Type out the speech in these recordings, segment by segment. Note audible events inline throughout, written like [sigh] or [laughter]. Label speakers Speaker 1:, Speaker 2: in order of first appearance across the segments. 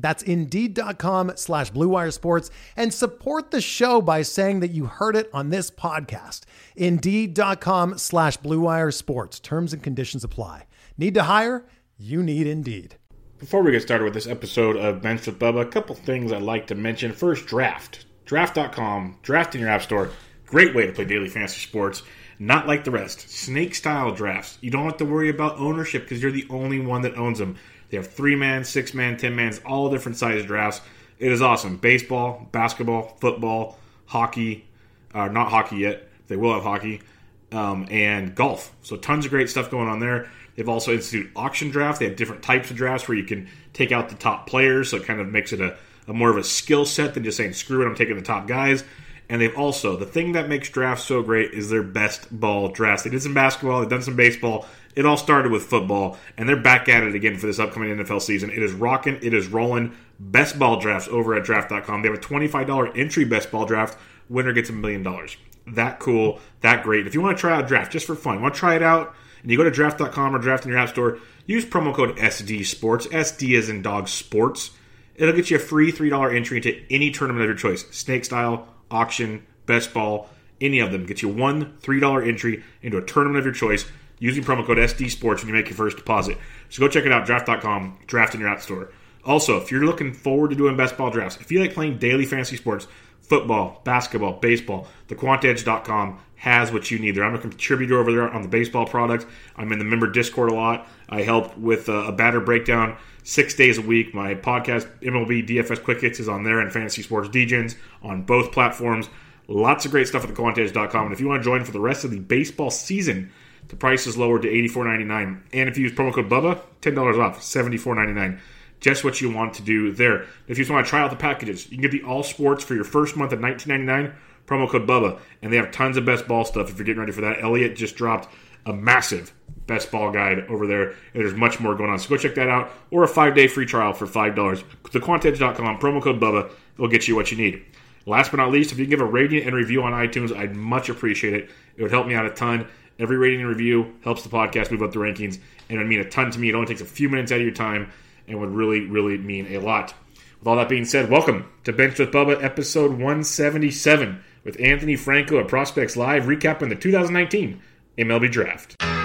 Speaker 1: That's Indeed.com slash BlueWire Sports and support the show by saying that you heard it on this podcast. Indeed.com slash BlueWire Sports. Terms and conditions apply. Need to hire? You need Indeed.
Speaker 2: Before we get started with this episode of Benched with Bubba, a couple things I'd like to mention. First, Draft. Draft.com, draft in your app store. Great way to play daily fantasy sports. Not like the rest. Snake style drafts. You don't have to worry about ownership because you're the only one that owns them. They have three man, six man, ten man, all different size drafts. It is awesome. Baseball, basketball, football, hockey, uh, not hockey yet. They will have hockey, um, and golf. So tons of great stuff going on there. They've also instituted auction draft. They have different types of drafts where you can take out the top players, so it kind of makes it a, a more of a skill set than just saying screw it, I'm taking the top guys. And they've also the thing that makes drafts so great is their best ball drafts. They did some basketball, they've done some baseball. It all started with football, and they're back at it again for this upcoming NFL season. It is rocking, it is rolling. Best ball drafts over at draft.com. They have a $25 entry best ball draft. Winner gets a million dollars. That cool, that great. If you want to try out draft just for fun, want to try it out, and you go to draft.com or draft in your app store, use promo code SD Sports. SD is in dog sports. It'll get you a free $3 entry into any tournament of your choice. Snake style, auction, best ball, any of them. Gets you one $3 entry into a tournament of your choice using promo code SD Sports when you make your first deposit. So go check it out, draft.com, draft in your app store. Also, if you're looking forward to doing best ball drafts, if you like playing daily fantasy sports, football, basketball, baseball, the thequantedge.com has what you need there. I'm a contributor over there on the baseball product. I'm in the member Discord a lot. I help with a, a batter breakdown six days a week. My podcast, MLB DFS Quick Hits, is on there, and Fantasy Sports Degens on both platforms. Lots of great stuff at thequantedge.com. And if you want to join for the rest of the baseball season, the price is lowered to $84.99. And if you use promo code BUBBA, $10 off, $74.99 just what you want to do there. If you just want to try out the packages, you can get the all sports for your first month at $19.99, promo code BUBBA. And they have tons of best ball stuff if you're getting ready for that. Elliot just dropped a massive best ball guide over there, there's much more going on. So go check that out, or a five day free trial for $5. TheQuantedge.com, promo code BUBBA, will get you what you need. Last but not least, if you can give a rating and review on iTunes, I'd much appreciate it. It would help me out a ton. Every rating and review helps the podcast move up the rankings, and it would mean a ton to me. It only takes a few minutes out of your time and would really, really mean a lot. With all that being said, welcome to Benched with Bubba, episode 177, with Anthony Franco at Prospects Live, recapping the 2019 MLB Draft.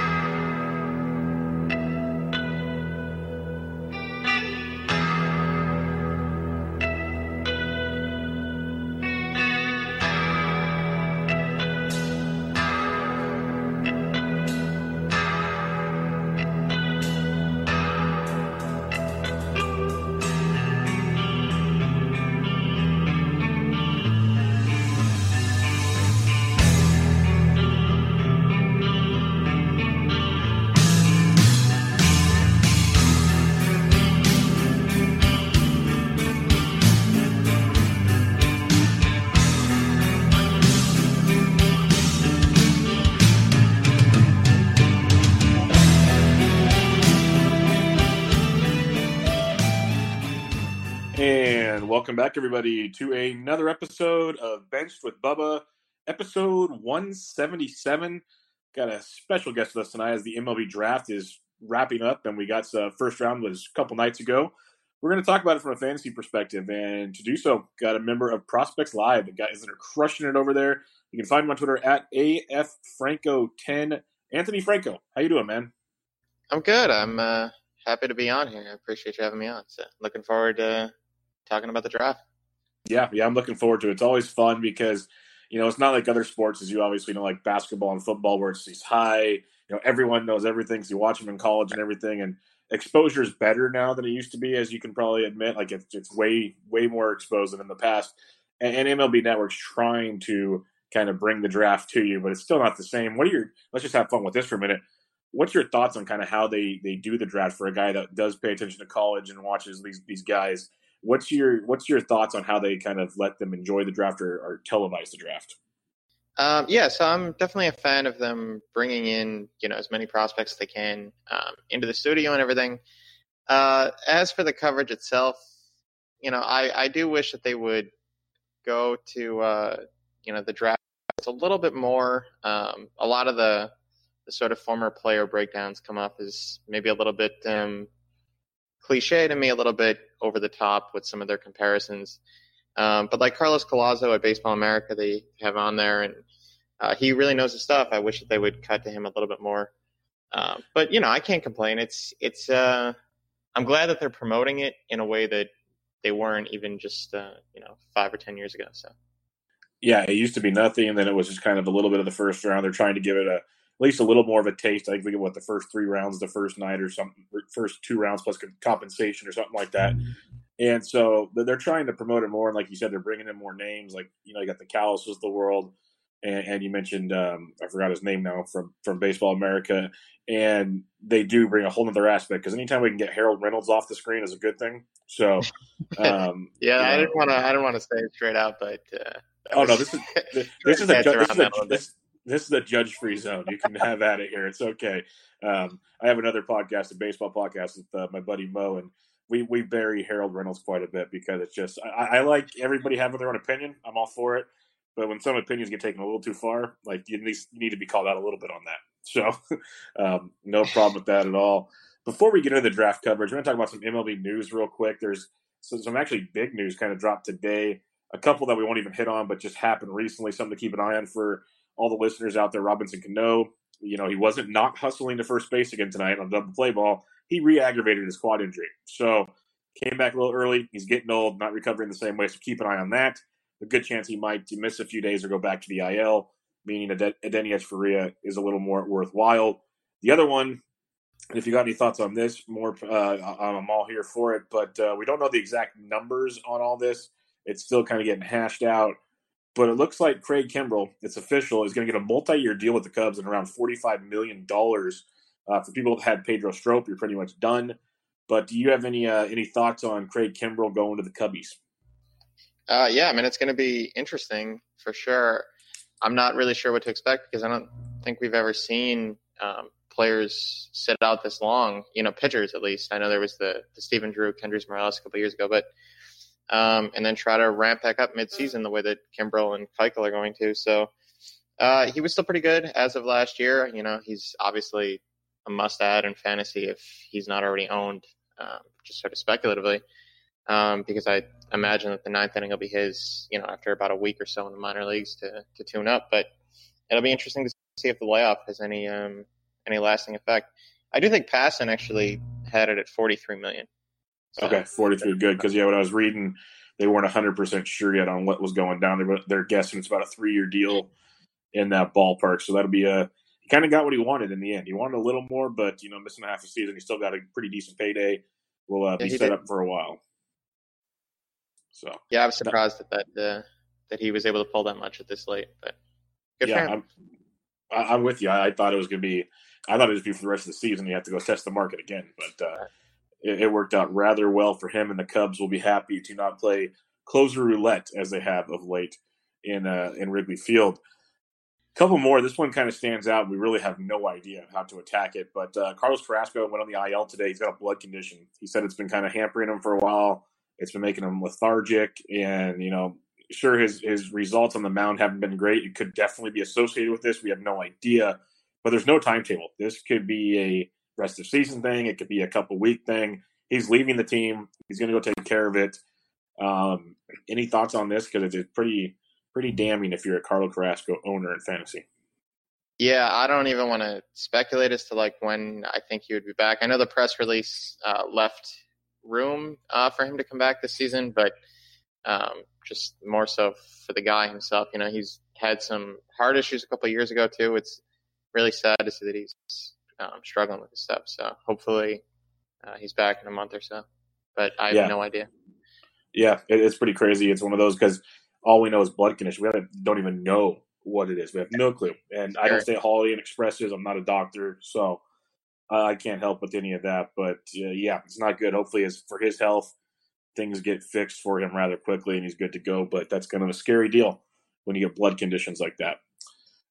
Speaker 2: Welcome back, everybody, to another episode of Benched with Bubba, episode 177. Got a special guest with us tonight as the MLB draft is wrapping up, and we got the first round was a couple nights ago. We're going to talk about it from a fantasy perspective, and to do so, got a member of Prospects Live, the guys that are crushing it over there. You can find him on Twitter at affranco10. Anthony Franco, how you doing, man?
Speaker 3: I'm good. I'm uh, happy to be on here. I appreciate you having me on. So looking forward to talking about the draft.
Speaker 2: Yeah, yeah, I'm looking forward to it. It's always fun because you know, it's not like other sports, as you obviously know, like basketball and football, where it's these high, you know, everyone knows everything. So you watch them in college and everything, and exposure is better now than it used to be, as you can probably admit. Like it's it's way way more exposed than in the past. And, and MLB Network's trying to kind of bring the draft to you, but it's still not the same. What are your? Let's just have fun with this for a minute. What's your thoughts on kind of how they they do the draft for a guy that does pay attention to college and watches these these guys? What's your what's your thoughts on how they kind of let them enjoy the draft or, or televise the draft?
Speaker 3: Um, yeah, so I'm definitely a fan of them bringing in you know as many prospects as they can um, into the studio and everything. Uh, as for the coverage itself, you know, I, I do wish that they would go to uh, you know the draft a little bit more. Um, a lot of the the sort of former player breakdowns come off as maybe a little bit um, cliche to me, a little bit over the top with some of their comparisons. Um, but like Carlos Collazo at Baseball America, they have on there, and uh, he really knows his stuff. I wish that they would cut to him a little bit more. Uh, but you know, I can't complain. It's it's. Uh, I'm glad that they're promoting it in a way that they weren't even just uh, you know five or ten years ago. So.
Speaker 2: Yeah, it used to be nothing, and then it was just kind of a little bit of the first round. They're trying to give it a least a little more of a taste. I think we get what the first three rounds, the first night or something, first two rounds plus compensation or something like that. Mm-hmm. And so they're trying to promote it more. And like you said, they're bringing in more names. Like you know, you got the Collazos of the world, and, and you mentioned um, I forgot his name now from from Baseball America. And they do bring a whole other aspect because anytime we can get Harold Reynolds off the screen is a good thing. So [laughs] um,
Speaker 3: yeah, I didn't want to. I didn't want to say it straight out, but uh,
Speaker 2: oh no, this is this, [laughs] this is a, this is a, this, this is a judge free zone. You can have at it here. It's okay. Um, I have another podcast, a baseball podcast with uh, my buddy Mo, and we we bury Harold Reynolds quite a bit because it's just I, I, like everybody having their own opinion. I'm all for it, but when some opinions get taken a little too far, like you need, to be called out a little bit on that. So [laughs] um, no problem with that at all. Before we get into the draft coverage, we're going to talk about some MLB news real quick. There's some, some actually big news kind of dropped today. A couple that we won't even hit on, but just happened recently. Something to keep an eye on for all the listeners out there, Robinson Cano, you know, he wasn't not hustling to first base again tonight on double play ball. He re-aggravated his quad injury. So came back a little early. He's getting old, not recovering the same way. So keep an eye on that. A good chance he might miss a few days or go back to the IL, meaning Adeiny Hechavarria is a little more worthwhile. The other one, if you got any thoughts on this, more uh, I'm all here for it. But uh, we don't know the exact numbers on all this. It's still kind of getting hashed out. But it looks like Craig Kimbrel, it's official, is going to get a multi-year deal with the Cubs and around forty-five million dollars. Uh, for people that had Pedro Strop, you're pretty much done. But do you have any uh, any thoughts on Craig Kimbrel going to the Cubbies?
Speaker 3: Uh, yeah, I mean it's going to be interesting for sure. I'm not really sure what to expect because I don't think we've ever seen um, players sit out this long. You know, pitchers at least. I know there was the the Stephen Drew, Kendrys Morales a couple years ago, but um, and then try to ramp back up midseason the way that Kimbrel and Keuchel are going to. So uh, he was still pretty good as of last year. You know, he's obviously a must add in fantasy if he's not already owned, um, just sort of speculatively, um, because I imagine that the ninth inning will be his, you know, after about a week or so in the minor leagues to, to tune up. But it'll be interesting to see if the layoff has any um, any lasting effect. I do think Passan actually had it at 43 million.
Speaker 2: So. Okay, 43 good because yeah, when I was reading, they weren't 100 percent sure yet on what was going down. They're they're guessing it's about a three year deal in that ballpark. So that'll be a he kind of got what he wanted in the end. He wanted a little more, but you know, missing a half a season, he still got a pretty decent payday. Will uh, be set did. up for a while. So
Speaker 3: yeah, I was surprised that that uh, that he was able to pull that much at this late, but good yeah,
Speaker 2: I'm, I'm with you. I, I thought it was going to be. I thought it would be for the rest of the season. You have to go test the market again, but uh, it, it worked out rather well for him, and the Cubs will be happy to not play closer roulette as they have of late in uh, in Wrigley Field. A couple more. This one kind of stands out. We really have no idea how to attack it. But uh, Carlos Carrasco went on the IL today. He's got a blood condition. He said it's been kind of hampering him for a while. It's been making him lethargic, and you know, sure his his results on the mound haven't been great. It could definitely be associated with this. We have no idea, but there's no timetable. This could be a rest of season thing. It could be a couple week thing. He's leaving the team. He's going to go take care of it. Um, any thoughts on this? Because it's pretty pretty damning if you're a Carlos Carrasco owner in fantasy.
Speaker 3: Yeah, I don't even want to speculate as to like when I think he would be back. I know the press release uh, left room uh, for him to come back this season, but um, just more so for the guy himself. You know, he's had some heart issues a couple years ago too. It's really sad to see that he's um, struggling with this stuff. So hopefully uh, he's back in a month or so. But I have
Speaker 2: Yeah.
Speaker 3: no idea.
Speaker 2: Yeah, it, it's pretty crazy. It's one of those because all we know is blood condition. We haven't, don't even know what it is. We have no clue. And I don't at Holiday Inn Expresses. I'm not a doctor, so I can't help with any of that. But uh, yeah, it's not good. Hopefully, as for his health, things get fixed for him rather quickly, and he's good to go. But that's kind of a scary deal when you get blood conditions like that.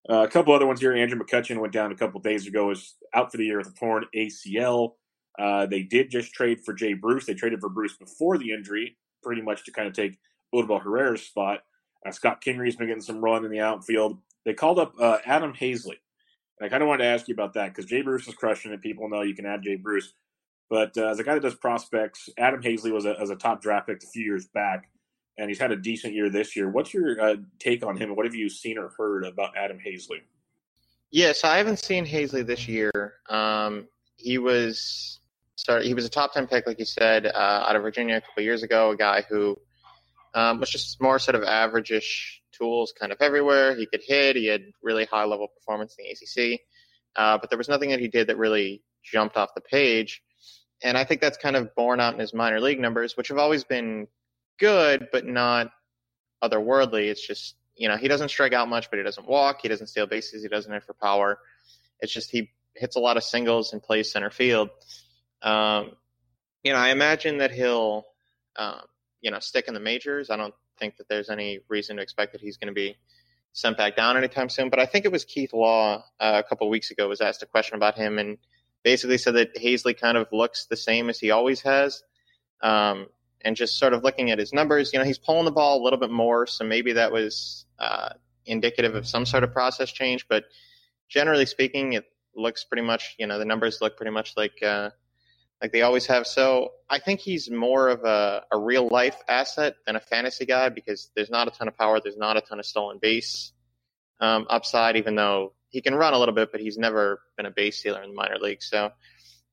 Speaker 2: Uh, a couple other ones here. Andrew McCutchen went down a couple days ago. Is out for the year with a torn ACL. Uh, they did just trade for Jay Bruce. They traded for Bruce before the injury, pretty much to kind of take Odubel Herrera's spot. Uh, Scott Kingery's been getting some run in the outfield. They called up uh, Adam Haseley. And I kind of wanted to ask you about that because Jay Bruce is crushing it. People know you can add Jay Bruce. But uh, as a guy that does prospects, Adam Haseley was a, as a top draft pick a few years back, and he's had a decent year this year. What's your uh, take on him? What have you seen or heard about Adam Haseley?
Speaker 3: Yeah, so I haven't seen Haseley this year. Um, he was sorry, he was a top ten pick, like you said, uh, out of Virginia a couple years ago. A guy who um, was just more sort of average-ish tools, kind of everywhere. He could hit. He had really high level performance in the ACC, uh, but there was nothing that he did that really jumped off the page. And I think that's kind of borne out in his minor league numbers, which have always been good, but not otherworldly. It's just you know he doesn't strike out much, but he doesn't walk. He doesn't steal bases. He doesn't hit for power. It's just he hits a lot of singles and plays center field. Um, you know, I imagine that he'll um, you know stick in the majors. I don't think that there's any reason to expect that he's going to be sent back down anytime soon. But I think it was Keith Law uh, a couple weeks ago was asked a question about him and basically said that Haseley kind of looks the same as he always has. Um, and just sort of looking at his numbers, you know, he's pulling the ball a little bit more, so maybe that was uh, indicative of some sort of process change. But generally speaking, it looks pretty much, you know, the numbers look pretty much like uh, like they always have. So I think he's more of a, a real life asset than a fantasy guy because there's not a ton of power, there's not a ton of stolen base um, upside, even though he can run a little bit, but he's never been a base stealer in the minor league. So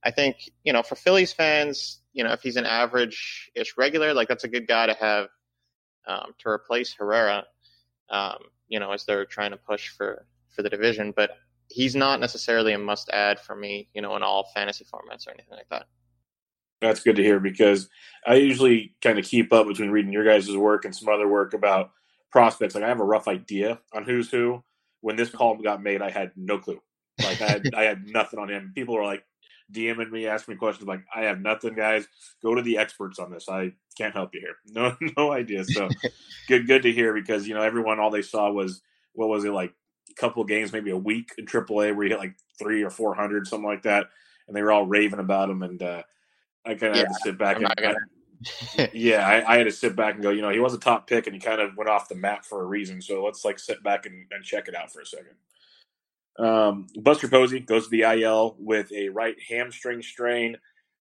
Speaker 3: I think, you know, for Phillies fans, you know, if he's an average ish regular, like that's a good guy to have um, to replace Herrera, um, you know, as they're trying to push for, for the division. But he's not necessarily a must add for me, you know, in all fantasy formats or anything like that.
Speaker 2: That's good to hear because I usually kind of keep up between reading your guys' work and some other work about prospects. Like I have a rough idea on who's who. When this call got made, I had no clue. Like I had, I had nothing on him. People were like DMing me, asking me questions. Like I have nothing, guys. Go to the experts on this. I can't help you here. [laughs] No, no idea. So [laughs] good, good to hear because you know everyone all they saw was what was it like a couple of games, maybe a week in AAA where he hit like three or four hundred, something like that, and they were all raving about him. And uh, I kind of had to sit back
Speaker 3: I'm
Speaker 2: and
Speaker 3: gonna-
Speaker 2: yeah, I, I had to sit back and go, you know, he was a top pick and he kind of went off the map for a reason. So let's like sit back and, and check it out for a second. Um, Buster Posey goes to the IL with a right hamstring strain.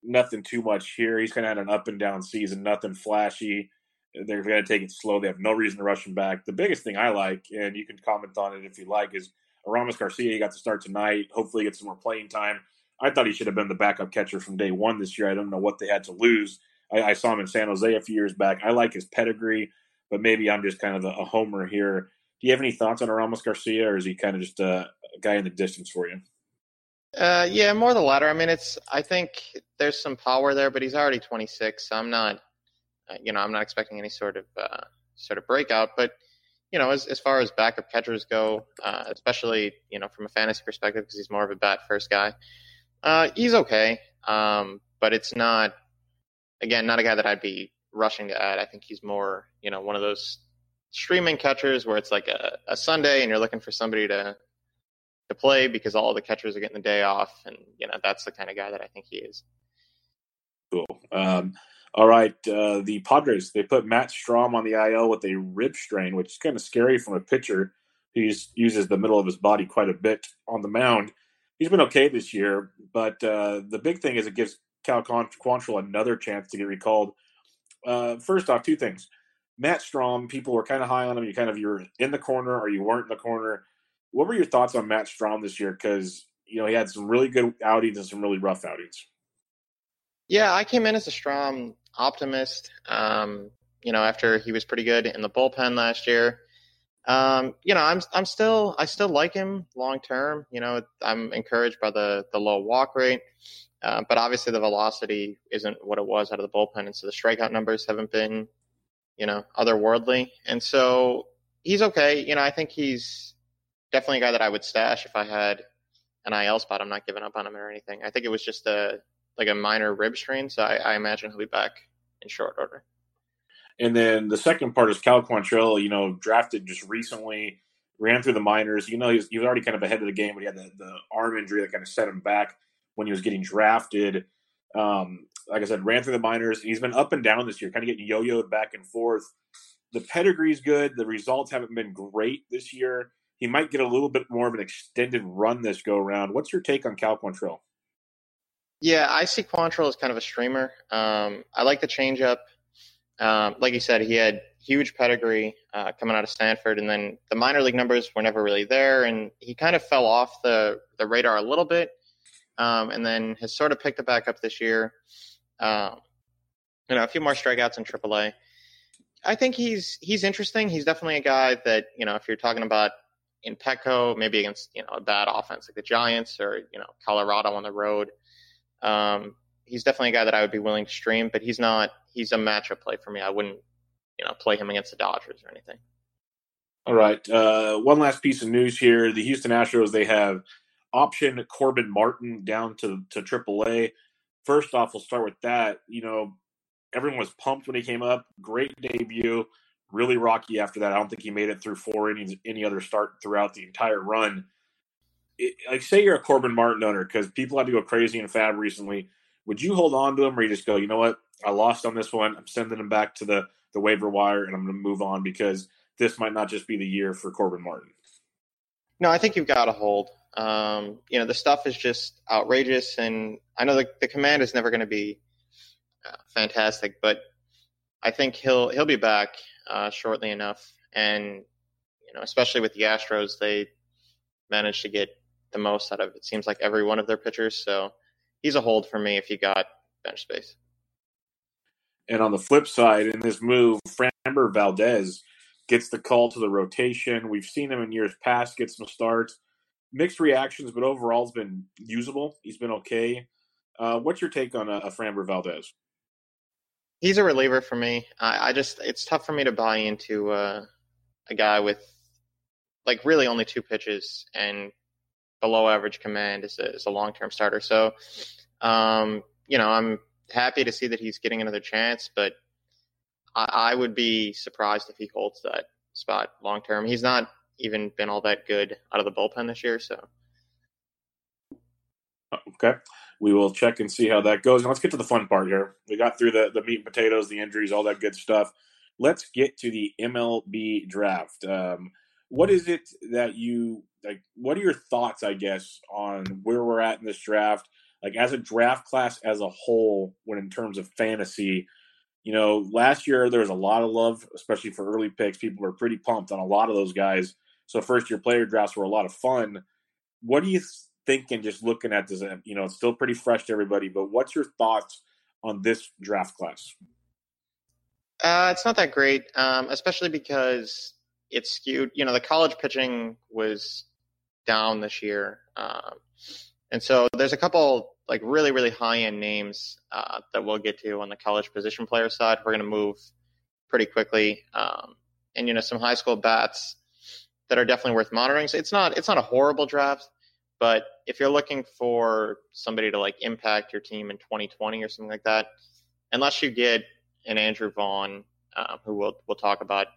Speaker 2: Nothing too much here. He's kind of had an up and down season, nothing flashy. They're going to take it slow. They have no reason to rush him back. The biggest thing I like, and you can comment on it if you like, is Aramis Garcia. He got to start tonight. Hopefully, get some more playing time. I thought he should have been the backup catcher from day one this year. I don't know what they had to lose. I, I saw him in San Jose a few years back. I like his pedigree, but maybe I'm just kind of a, a homer here. Do you have any thoughts on Aramis Garcia, or is he kind of just a, a guy in the distance for you?
Speaker 3: Uh, yeah, more the latter. I mean, it's. I think there's some power there, but he's already 26. So I'm not, uh, you know, I'm not expecting any sort of uh, sort of breakout. But you know, as as far as backup catchers go, uh, especially you know from a fantasy perspective, because he's more of a bat first guy, uh, he's okay. Um, but it's not, again, not a guy that I'd be rushing to add. I think he's more, you know, one of those streaming catchers where it's like a, a Sunday and you're looking for somebody to to play because all the catchers are getting the day off, and you know that's the kind of guy that I think he is.
Speaker 2: Cool. Um, all right. Uh, the Padres, they put Matt Strahm on the IL with a rib strain, which is kind of scary from a pitcher who uses the middle of his body quite a bit on the mound. He's been okay this year, but uh, the big thing is it gives Cal Quantrill another chance to get recalled. Uh, first off, two things. Matt Strahm, people were kind of high on him. You kind of you're in the corner or you weren't in the corner. What were your thoughts on Matt Strahm this year? Because you know he had some really good outings and some really rough outings.
Speaker 3: Yeah, I came in as a Strahm optimist. Um, you know, after he was pretty good in the bullpen last year, Um, you know, I'm I'm still I still like him long term. You know, I'm encouraged by the the low walk rate, uh, but obviously the velocity isn't what it was out of the bullpen, and so the strikeout numbers haven't been, you know, otherworldly. And so he's okay. You know, I think he's definitely a guy that I would stash if I had an IL spot. I'm not giving up on him or anything. I think it was just a like a minor rib strain, so I, I imagine he'll be back in short order.
Speaker 2: And then the second part is Cal Quantrill, you know, drafted just recently, ran through the minors. You know, he was, he was already kind of ahead of the game, but he had the, the arm injury that kind of set him back when he was getting drafted. Um, like I said, ran through the minors. He's been up and down this year, kind of getting yo-yoed back and forth. The pedigree's good. The results haven't been great this year. He might get a little bit more of an extended run this go around. What's your take on Cal Quantrill?
Speaker 3: Yeah, I see Quantrill as kind of a streamer. Um, I like the changeup. Um, like you said, he had huge pedigree uh, coming out of Stanford, and then the minor league numbers were never really there, and he kind of fell off the the radar a little bit, um, and then has sort of picked it back up this year. Um, you know, a few more strikeouts in AAA. I think he's he's interesting. He's definitely a guy that you know, if you're talking about in Petco, maybe against you know a bad offense like the Giants or you know Colorado on the road. Um, he's definitely a guy that I would be willing to stream, but he's not. He's a matchup play for me. I wouldn't, you know, play him against the Dodgers or anything.
Speaker 2: All right. Uh, one last piece of news here: the Houston Astros they have optioned Corbin Martin down to to AAA. First off, we'll start with that. You know, everyone was pumped when he came up. Great debut. Really rocky after that. I don't think he made it through four innings, any other start throughout the entire run. It, like, say you're a Corbin Martin owner because people had to go crazy in FAAB recently would you hold on to him, or you just go, you know what, I lost on this one. I'm sending him back to the the waiver wire, and I'm going to move on because this might not just be the year for Corbin Martin.
Speaker 3: No, I think you've got to hold. Um, you know, the stuff is just outrageous, and I know the, the command is never going to be uh, fantastic, but I think he'll he'll be back uh, shortly enough, and you know, especially with the Astros, they managed to get the most out of it seems like every one of their pitchers. So he's a hold for me if you got bench space.
Speaker 2: And on the flip side, in this move, Framber Valdez gets the call to the rotation. We've seen him in years past get some starts, mixed reactions, but overall, has been usable. He's been okay. Uh, what's your take on a, a Framber Valdez?
Speaker 3: He's a reliever for me. I, I just it's tough for me to buy into uh, a guy with like really only two pitches and below average command as a, a long term starter. So, um, you know, I'm happy to see that he's getting another chance, but I, I would be surprised if he holds that spot long term. He's not even been all that good out of the bullpen this year, so.
Speaker 2: Okay. We will check and see how that goes. And let's get to the fun part here. We got through the, the meat and potatoes, the injuries, all that good stuff. Let's get to the MLB draft. Um, what is it that you like what are your thoughts i guess on where we're at in this draft like as a draft class as a whole when in terms of fantasy you know last year there was a lot of love especially for early picks people were pretty pumped on a lot of those guys so first year player drafts were a lot of fun what do you think and just looking at this you know it's still pretty fresh to everybody but what's your thoughts on this draft class
Speaker 3: uh, it's not that great um, especially because it's skewed you know the college pitching was down this year. Um, and so there's a couple like really, really high end names uh, that we'll get to on the college position player side. We're going to move pretty quickly. Um, and, you know, some high school bats that are definitely worth monitoring. So it's not, it's not a horrible draft, but if you're looking for somebody to like impact your team in 2020 or something like that, unless you get an Andrew Vaughn, uh, who we'll, we'll talk about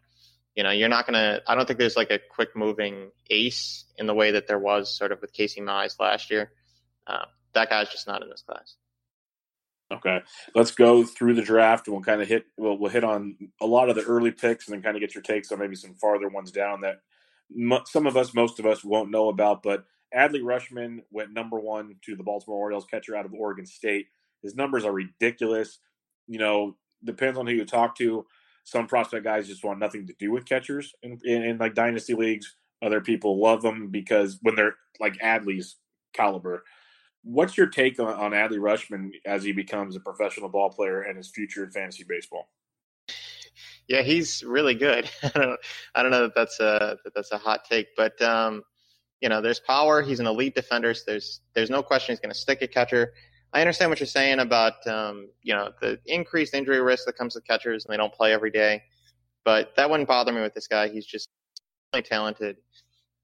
Speaker 3: you know, you're not to, I don't think there's like a quick moving ace in the way that there was sort of with Casey Mize last year. Uh, that guy's just not in this class.
Speaker 2: Okay, let's go through the draft and we'll kind of hit we'll, we'll hit on a lot of the early picks and then kind of get your takes on maybe some farther ones down that some of us, most of us, won't know about. But Adley Rutschman went number one to the Baltimore Orioles, catcher out of Oregon State. His numbers are ridiculous. You know, depends on who you talk to some prospect guys just want nothing to do with catchers in, in, in like dynasty leagues. Other people love them because when they're like Adley's caliber. What's your take on, on Adley Rutschman as he becomes a professional ball player and his future in fantasy baseball?
Speaker 3: yeah, he's really good. [laughs] I don't, I don't know that that's a that that's a hot take, but um, you know, there's power. He's an elite defender. So there's there's no question he's going to stick a catcher. I understand what you're saying about um, you know the increased injury risk that comes with catchers and they don't play every day, but that wouldn't bother me with this guy. He's just really talented.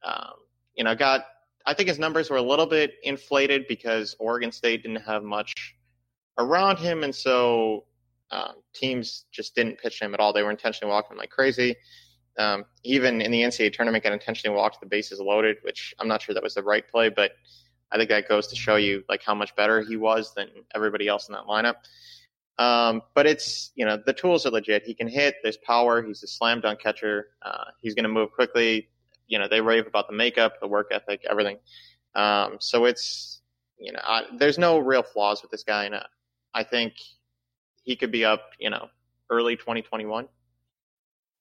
Speaker 3: Um, you know, got I think his numbers were a little bit inflated because Oregon State didn't have much around him, and so um, teams just didn't pitch him at all. They were intentionally walking him like crazy. Um, even in the NCAA tournament, got intentionally walked the bases loaded, which I'm not sure that was the right play, but I think that goes to show you like how much better he was than everybody else in that lineup. Um, but it's you know the tools are legit. He can hit. There's power. He's a slam dunk catcher. Uh, he's going to move quickly. You know they rave about the makeup, the work ethic, everything. Um, so it's you know I, there's no real flaws with this guy, and I think he could be up. You know early 2021.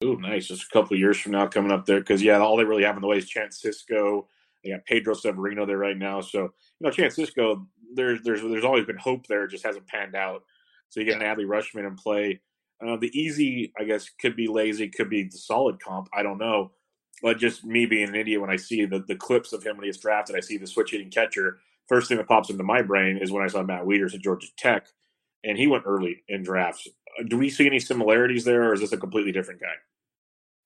Speaker 2: Oh, nice! Just a couple years from now, coming up there, because yeah, all they really have in the way is Chance Sisco. They got Pedro Severino there right now, so you know Chance Sisco. There's there's there's always been hope there, it just hasn't panned out. So you get an Adley Rutschman in play. Uh, the easy, I guess, could be lazy, could be the solid comp. I don't know. But just me being an idiot, when I see the, the clips of him when he gets drafted, I see the switch hitting catcher. First thing that pops into my brain is when I saw Matt Wieters at Georgia Tech, and he went early in drafts. Do we see any similarities there, or is this a completely different guy?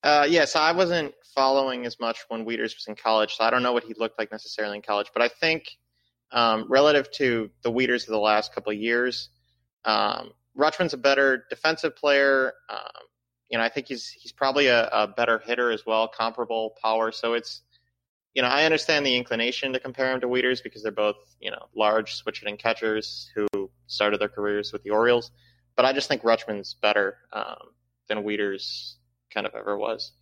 Speaker 3: Uh, yes, yeah, so I wasn't following as much when Wieters was in college, so I don't know what he looked like necessarily in college. But I think um, relative to the Wieters of the last couple of years, um, Rutschman's a better defensive player. Um, you know, I think he's he's probably a, a, better hitter as well, comparable power. So it's, you know, I understand the inclination to compare him to Wieters because they're both, you know, large switch hitting catchers who started their careers with the Orioles. But I just think Rutschman's better um, than Wieters kind of ever was.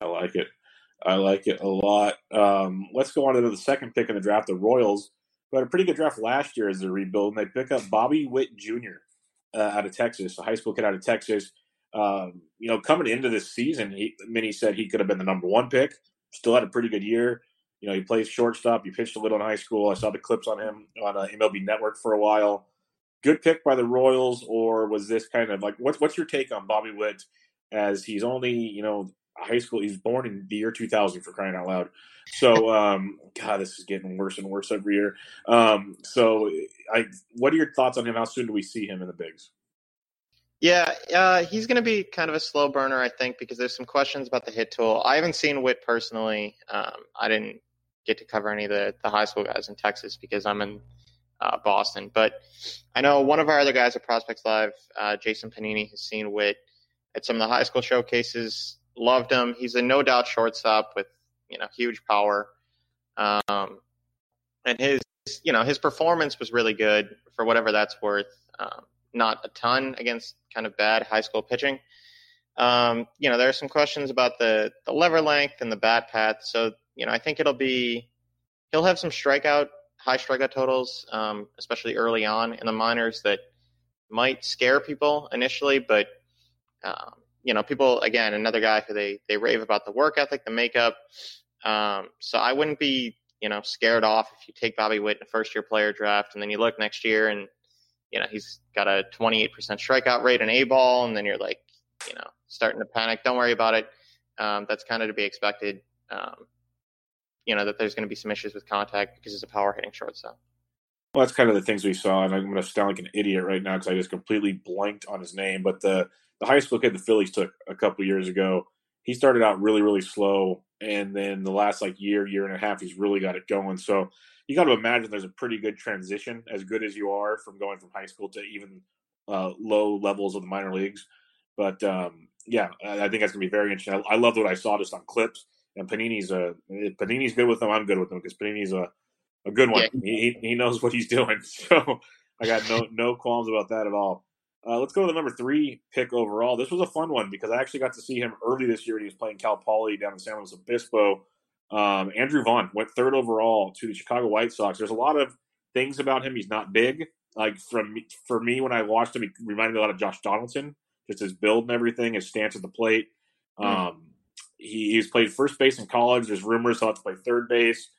Speaker 2: I like it. I like it a lot. Um, let's go on to the second pick in the draft, the Royals, who had a pretty good draft last year as a rebuild, and they pick up Bobby Witt Jr. Uh, out of Texas, a high school kid out of Texas. Um, you know, coming into this season, he, Minnie said he could have been the number one pick. Still had a pretty good year. You know, he plays shortstop. He pitched a little in high school. I saw the clips on him on uh, MLB Network for a while. Good pick by the Royals, or was this kind of like what's what's your take on Bobby Witt as he's only you know high school. He's born in the year 2000 for crying out loud. So, um, God, this is getting worse and worse every year. Um, so, I, what are your thoughts on him? How soon do we see him in the bigs?
Speaker 3: Yeah, uh, he's going to be kind of a slow burner, I think, because there's some questions about the hit tool. I haven't seen Witt personally. Um, I didn't get to cover any of the, the high school guys in Texas because I'm in uh, Boston. But I know one of our other guys at Prospects Live, uh, Jason Panini, has seen Witt at some of the high school showcases. Loved him. He's a no doubt shortstop with you know huge power, um, and his you know his performance was really good for whatever that's worth. Um, not a ton against kind of bad high school pitching. Um, you know there are some questions about the the lever length and the bat path. So you know I think it'll be he'll have some strikeout high strikeout totals, um, especially early on in the minors that might scare people initially, but um, you know, people again, another guy who they they rave about the work ethic, the makeup. Um, so I wouldn't be you know scared off if you take Bobby Witt in a first year player draft, and then you look next year and you know he's got a 28% strikeout rate in A ball, and then you're like, you know, starting to panic. Don't worry about it. Um, that's kind of to be expected. Um, you know that there's going to be some issues with contact because he's a power hitting shortstop.
Speaker 2: Well, that's kind of the things we saw, and I'm going to sound like an idiot right now because I just completely blanked on his name. But the the high school kid the Phillies took a couple years ago, he started out really, really slow. And then the last like year, year and a half, he's really got it going. So you got to imagine there's a pretty good transition, as good as you are from going from high school to even uh, low levels of the minor leagues. But um, yeah, I, think that's gonna be very interesting. I, I loved what I saw just on clips. And Panini's a Panini's good with them. I'm good with them because Panini's a, a good one. Yeah. He he knows what he's doing. [laughs] So I got no no qualms about that at all. Uh, let's go to the number three pick overall. This was a fun one because I actually got to see him early this year when he was playing Cal Poly down in San Luis Obispo. Um, Andrew Vaughn went third overall to the Chicago White Sox. There's a lot of things about him. He's not big. Like from for me, when I watched him, he reminded me a lot of Josh Donaldson, just his build and everything, his stance at the plate. Mm. Um, he, he's played first base in college. There's rumors he'll have to play third base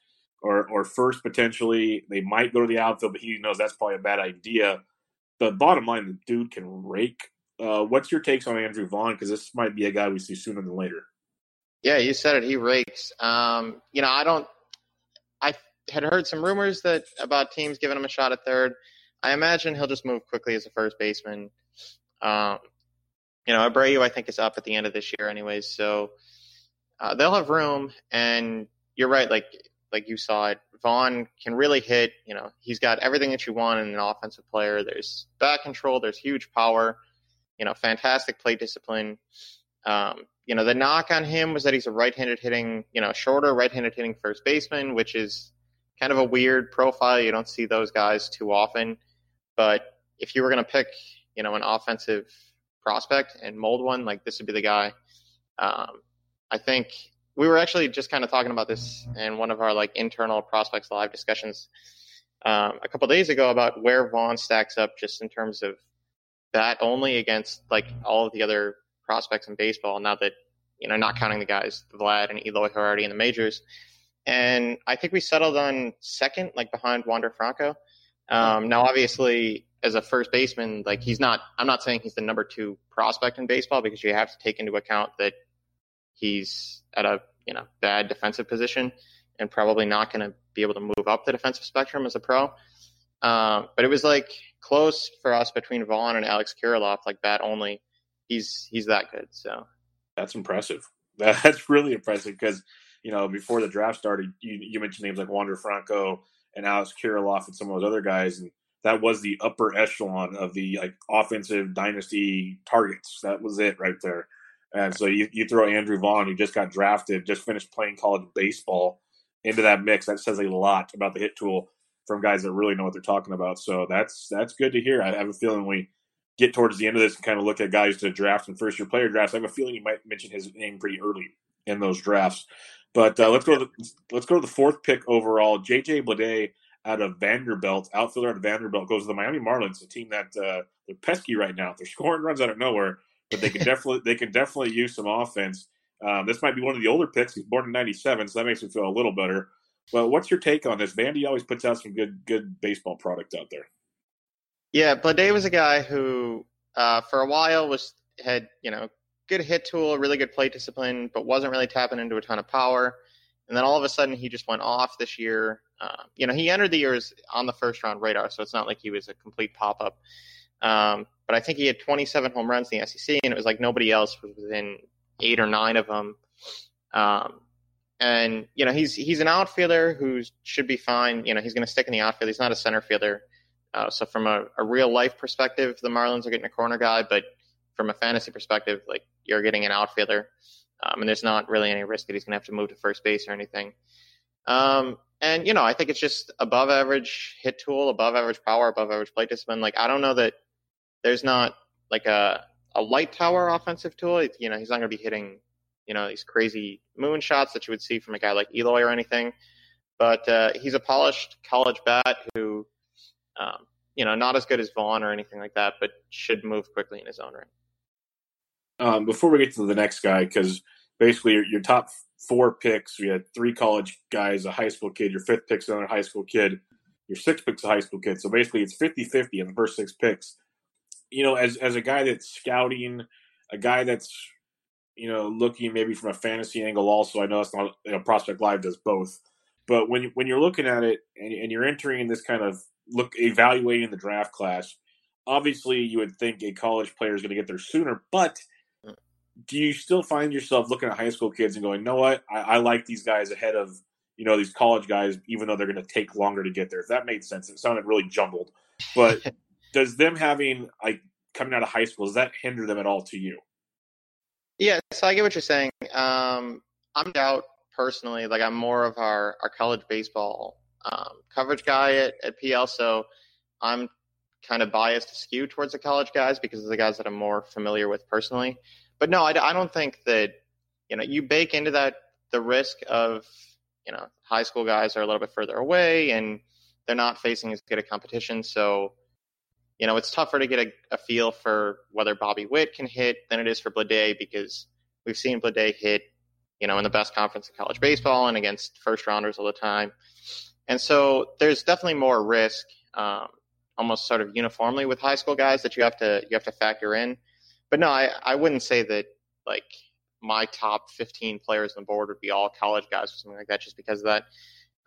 Speaker 2: or or first potentially. They might go to the outfield, but he knows that's probably a bad idea the bottom line, the dude can rake. Uh, what's your takes on Andrew Vaughn? Because this might be a guy we see sooner than later.
Speaker 3: Yeah, you said it. He rakes. Um, you know, I don't. I had heard some rumors that about teams giving him a shot at third. I imagine he'll just move quickly as a first baseman. Um, you know, Abreu I think is up at the end of this year, anyways. So uh, they'll have room. And you're right, like like you saw it. Vaughn can really hit. You know, he's got everything that you want in an offensive player. There's back control. There's huge power. You know, fantastic plate discipline. Um, you know, the knock on him was that he's a right-handed hitting, you know, shorter right-handed hitting first baseman, which is kind of a weird profile. You don't see those guys too often. But if you were going to pick, you know, an offensive prospect and mold one, like this would be the guy. Um, I think we were actually just kind of talking about this in one of our like internal prospects live discussions um, a couple days ago about where Vaughn stacks up just in terms of that only against like all of the other prospects in baseball. Now that you know, not counting the guys Vlad and Eloy who are already in the majors, and I think we settled on second, like behind Wander Franco. Um, now, obviously, as a first baseman, like he's not. I'm not saying he's the number two prospect in baseball because you have to take into account that he's at a you know bad defensive position and probably not going to be able to move up the defensive spectrum as a pro. Um, but it was like close for us between Vaughn and Alex Kirilloff, like bat only. He's he's that good. So
Speaker 2: that's impressive. [laughs] That's really impressive because you know before the draft started, you, you mentioned names like Wander Franco and Alex Kirilloff and some of those other guys, and that was the upper echelon of the like offensive dynasty targets. That was it right there. And so you, you throw Andrew Vaughn, who just got drafted, just finished playing college baseball, into that mix. That says a lot about the hit tool from guys that really know what they're talking about. So that's that's good to hear. I have a feeling we get towards the end of this and kind of look at guys to draft and first year player drafts. I have a feeling you might mention his name pretty early in those drafts. But uh, let's go. To the, let's go to the fourth pick overall. JJ Bleday out of Vanderbilt, outfielder out of Vanderbilt, goes to the Miami Marlins, a team that uh, they're pesky right now. They're scoring runs out of nowhere but they can [laughs] definitely they can definitely use some offense. Um, this might be one of the older picks. He's born in '97, so that makes me feel a little better. But what's your take on this? Vandy always puts out some good good baseball product out there.
Speaker 3: Yeah, Bleday was a guy who, uh, for a while, was had you know good hit tool, really good plate discipline, but wasn't really tapping into a ton of power. And then all of a sudden, he just went off this year. Uh, you know, he entered the years on the first round radar, so it's not like he was a complete pop up. Um, but I think he had 27 home runs in the SEC, and it was like nobody else was within eight or nine of them. Um, and you know he's he's an outfielder who should be fine. You know he's going to stick in the outfield. He's not a center fielder. Uh, so from a, a, real life perspective, the Marlins are getting a corner guy, but from a fantasy perspective, like you're getting an outfielder, um, and there's not really any risk that he's going to have to move to first base or anything. Um, and you know I think it's just above average hit tool, above average power, above average plate discipline. Like I don't know that there's not like a a light tower offensive tool. You know, he's not going to be hitting you know these crazy moon shots that you would see from a guy like Eloy or anything. But uh, he's a polished college bat who, um, you know, not as good as Vaughn or anything like that, but should move quickly in his own right.
Speaker 2: Um, before we get to the next guy, because basically your, your, top four picks, we had three college guys, a high school kid, your fifth pick's another high school kid, your sixth pick's a high school kid. So basically it's 50 50 in the first six picks you know, as as a guy that's scouting, a guy that's you know looking maybe from a fantasy angle. Also, I know it's not you know, Prospect Live does both, but when when you're looking at it and, and you're entering this kind of look evaluating the draft class, obviously you would think a college player is going to get there sooner, but mm. do you still find yourself looking at high school kids and going, "No, what I, I like these guys ahead of you know these college guys, even though they're going to take longer to get there." If that made sense, it sounded really jumbled, but [laughs] does them having like coming out of high school does that hinder them at all to you?
Speaker 3: Yeah, so I get what you're saying. Um, I'm out personally. Like I'm more of our our college baseball um, coverage guy at, at PL, so I'm kind of biased skew towards the college guys because of the guys that I'm more familiar with personally. But no, I, I don't think that you know you bake into that the risk of you know high school guys are a little bit further away and they're not facing as good a competition, so you know, it's tougher to get a, a, feel for whether Bobby Witt can hit than it is for Bleday because we've seen Bleday hit, you know, in the best conference in college baseball and against first rounders all the time. And so there's definitely more risk, um, almost sort of uniformly with high school guys that you have to you have to factor in. but no, I, I wouldn't say that like my top 15 players on the board would be all college guys or something like that just because of that.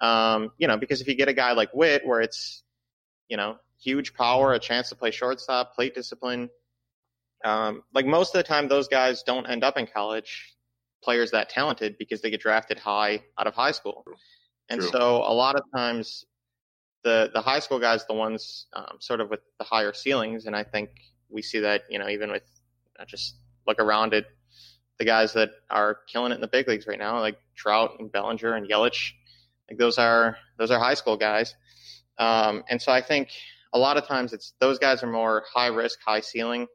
Speaker 3: Um, you know, because if you get a guy like Witt where it's, you know, huge power, a chance to play shortstop, plate discipline, um, like most of the time, those guys don't end up in college players that talented because they get drafted high out of high school. And True. so a lot of times the the high school guys, the ones um, sort of with the higher ceilings, and I think we see that you know even with uh, just look around at the guys that are killing it in the big leagues right now, like Trout and Bellinger and Yelich, like those are those are high school guys, um, and so I think a lot of times it's those guys are more high risk, high ceiling,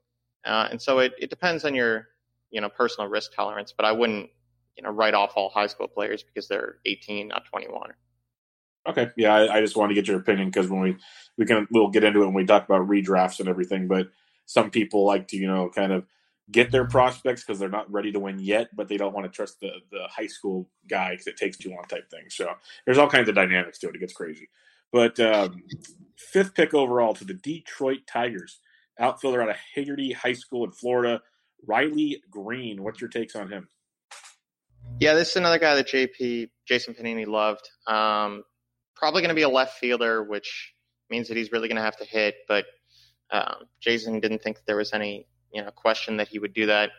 Speaker 3: uh, and so it, it depends on your you know personal risk tolerance, but I wouldn't you know write off all high school players because they're 18, not 21.
Speaker 2: Okay, yeah, I, I just want to get your opinion because when we we can we'll get into it when we talk about redrafts and everything, but some people like to you know kind of get their prospects because they're not ready to win yet, but they don't want to trust the the high school guy because it takes too long type thing. So there's all kinds of dynamics to it. It gets crazy. But um, fifth pick overall to the Detroit Tigers, outfielder out of Hagerty High School in Florida, Riley Greene. What's your takes on him?
Speaker 3: Yeah, this is another guy that JP Jason Panini loved. Um, probably going to be a left fielder, which means that he's really going to have to hit. But um, Jason didn't think there was any you know question that he would do that.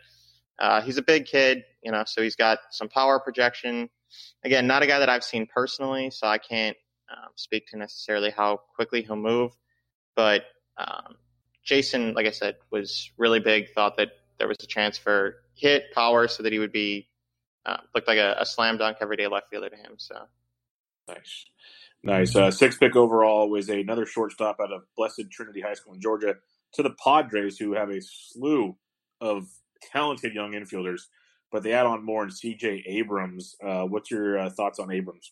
Speaker 3: Uh, he's a big kid, you know, so he's got some power projection. Again, not a guy that I've seen personally, so I can't um, speak to necessarily how quickly he'll move. But um, Jason, like I said, was really big. Thought that there was a chance for hit power, so that he would be uh, looked like a, a, slam dunk everyday left fielder to him. So
Speaker 2: nice, nice. Uh, six pick overall was another shortstop out of Blessed Trinity High School in Georgia to the Padres, who have a slew of talented young infielders, but they add on more in C.J. Abrams. Uh, what's your uh, thoughts on Abrams?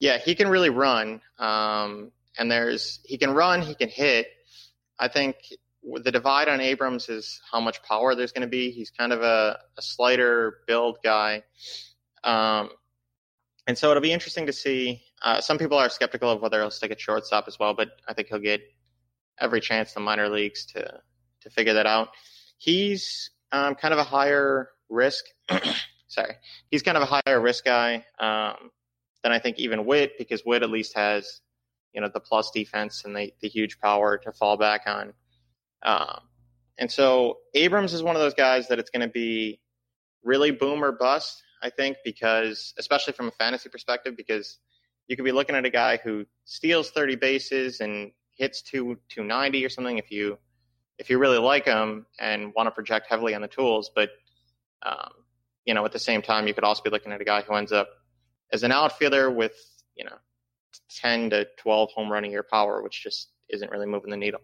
Speaker 3: Yeah, he can really run, um, and there's he can run, he can hit. I think the divide on Abrams is how much power there's going to be. He's kind of a, a slighter build guy. Um, and so it'll be interesting to see. Uh, some people are skeptical of whether he'll stick at shortstop as well, but I think he'll get every chance in the minor leagues to to figure that out. He's um, kind of a higher risk. [clears throat] sorry, he's kind of a higher risk guy um, than I think even Witt because Witt at least has you know the plus defense and the the huge power to fall back on. Um, and so Abrams is one of those guys that it's going to be really boom or bust, I think, because especially from a fantasy perspective, because you could be looking at a guy who steals 30 bases and hits two 290 or something if you if you really like him and want to project heavily on the tools. But um, you know, at the same time, you could also be looking at a guy who ends up as an outfielder with you know 10 to 12 home run a year power, which just isn't really moving the needle.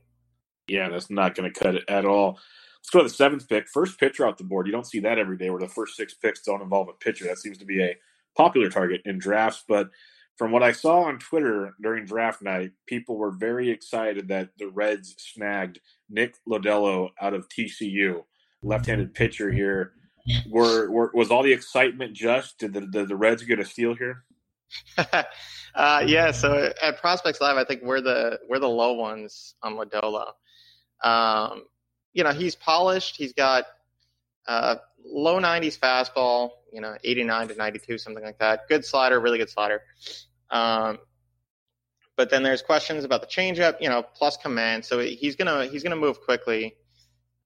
Speaker 2: Yeah, that's not going to cut it at all. Let's go to the seventh pick. First pitcher off the board. You don't see that every day where the first six picks don't involve a pitcher. That seems to be a popular target in drafts. But from what I saw on Twitter during draft night, people were very excited that the Reds snagged Nick Lodolo out of TCU, left-handed pitcher here. Were, were was all the excitement just? Did the, did the Reds get a steal here? [laughs]
Speaker 3: uh, yeah. So at Prospects Live, I think we're the we're the low ones on Lodolo. Um, you know, he's polished. He's got uh, low 90s fastball, you know, 89 to 92, something like that. Good slider, really good slider. Um, but then there's questions about the changeup, you know, plus command. So he's gonna he's gonna move quickly.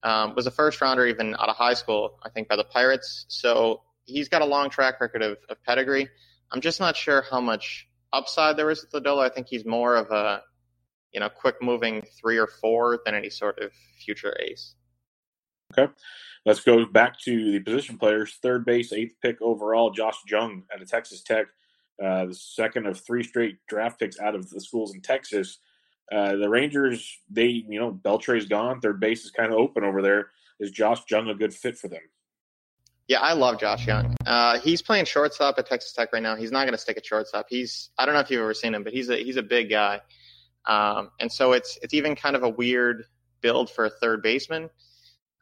Speaker 3: Um, was a first rounder even out of high school, I think, by the Pirates. So he's got a long track record of, of pedigree. I'm just not sure how much upside there is with Lodolo. I think he's more of a you know, quick moving three or four than any sort of future ace.
Speaker 2: Okay. Let's go back to the position players. Third base, eighth pick overall, Josh Jung out of Texas Tech. Uh, the second of three straight draft picks out of the schools in Texas. Uh, the Rangers, they, you know, Beltre's gone. Third base is kind of open over there. Is Josh Jung a good fit for them?
Speaker 3: Yeah, I love Josh Jung. Uh, he's playing shortstop at Texas Tech right now. He's not going to stick at shortstop. He's I don't know if you've ever seen him, but he's a he's a big guy. Um, and so it's it's even kind of a weird build for a third baseman.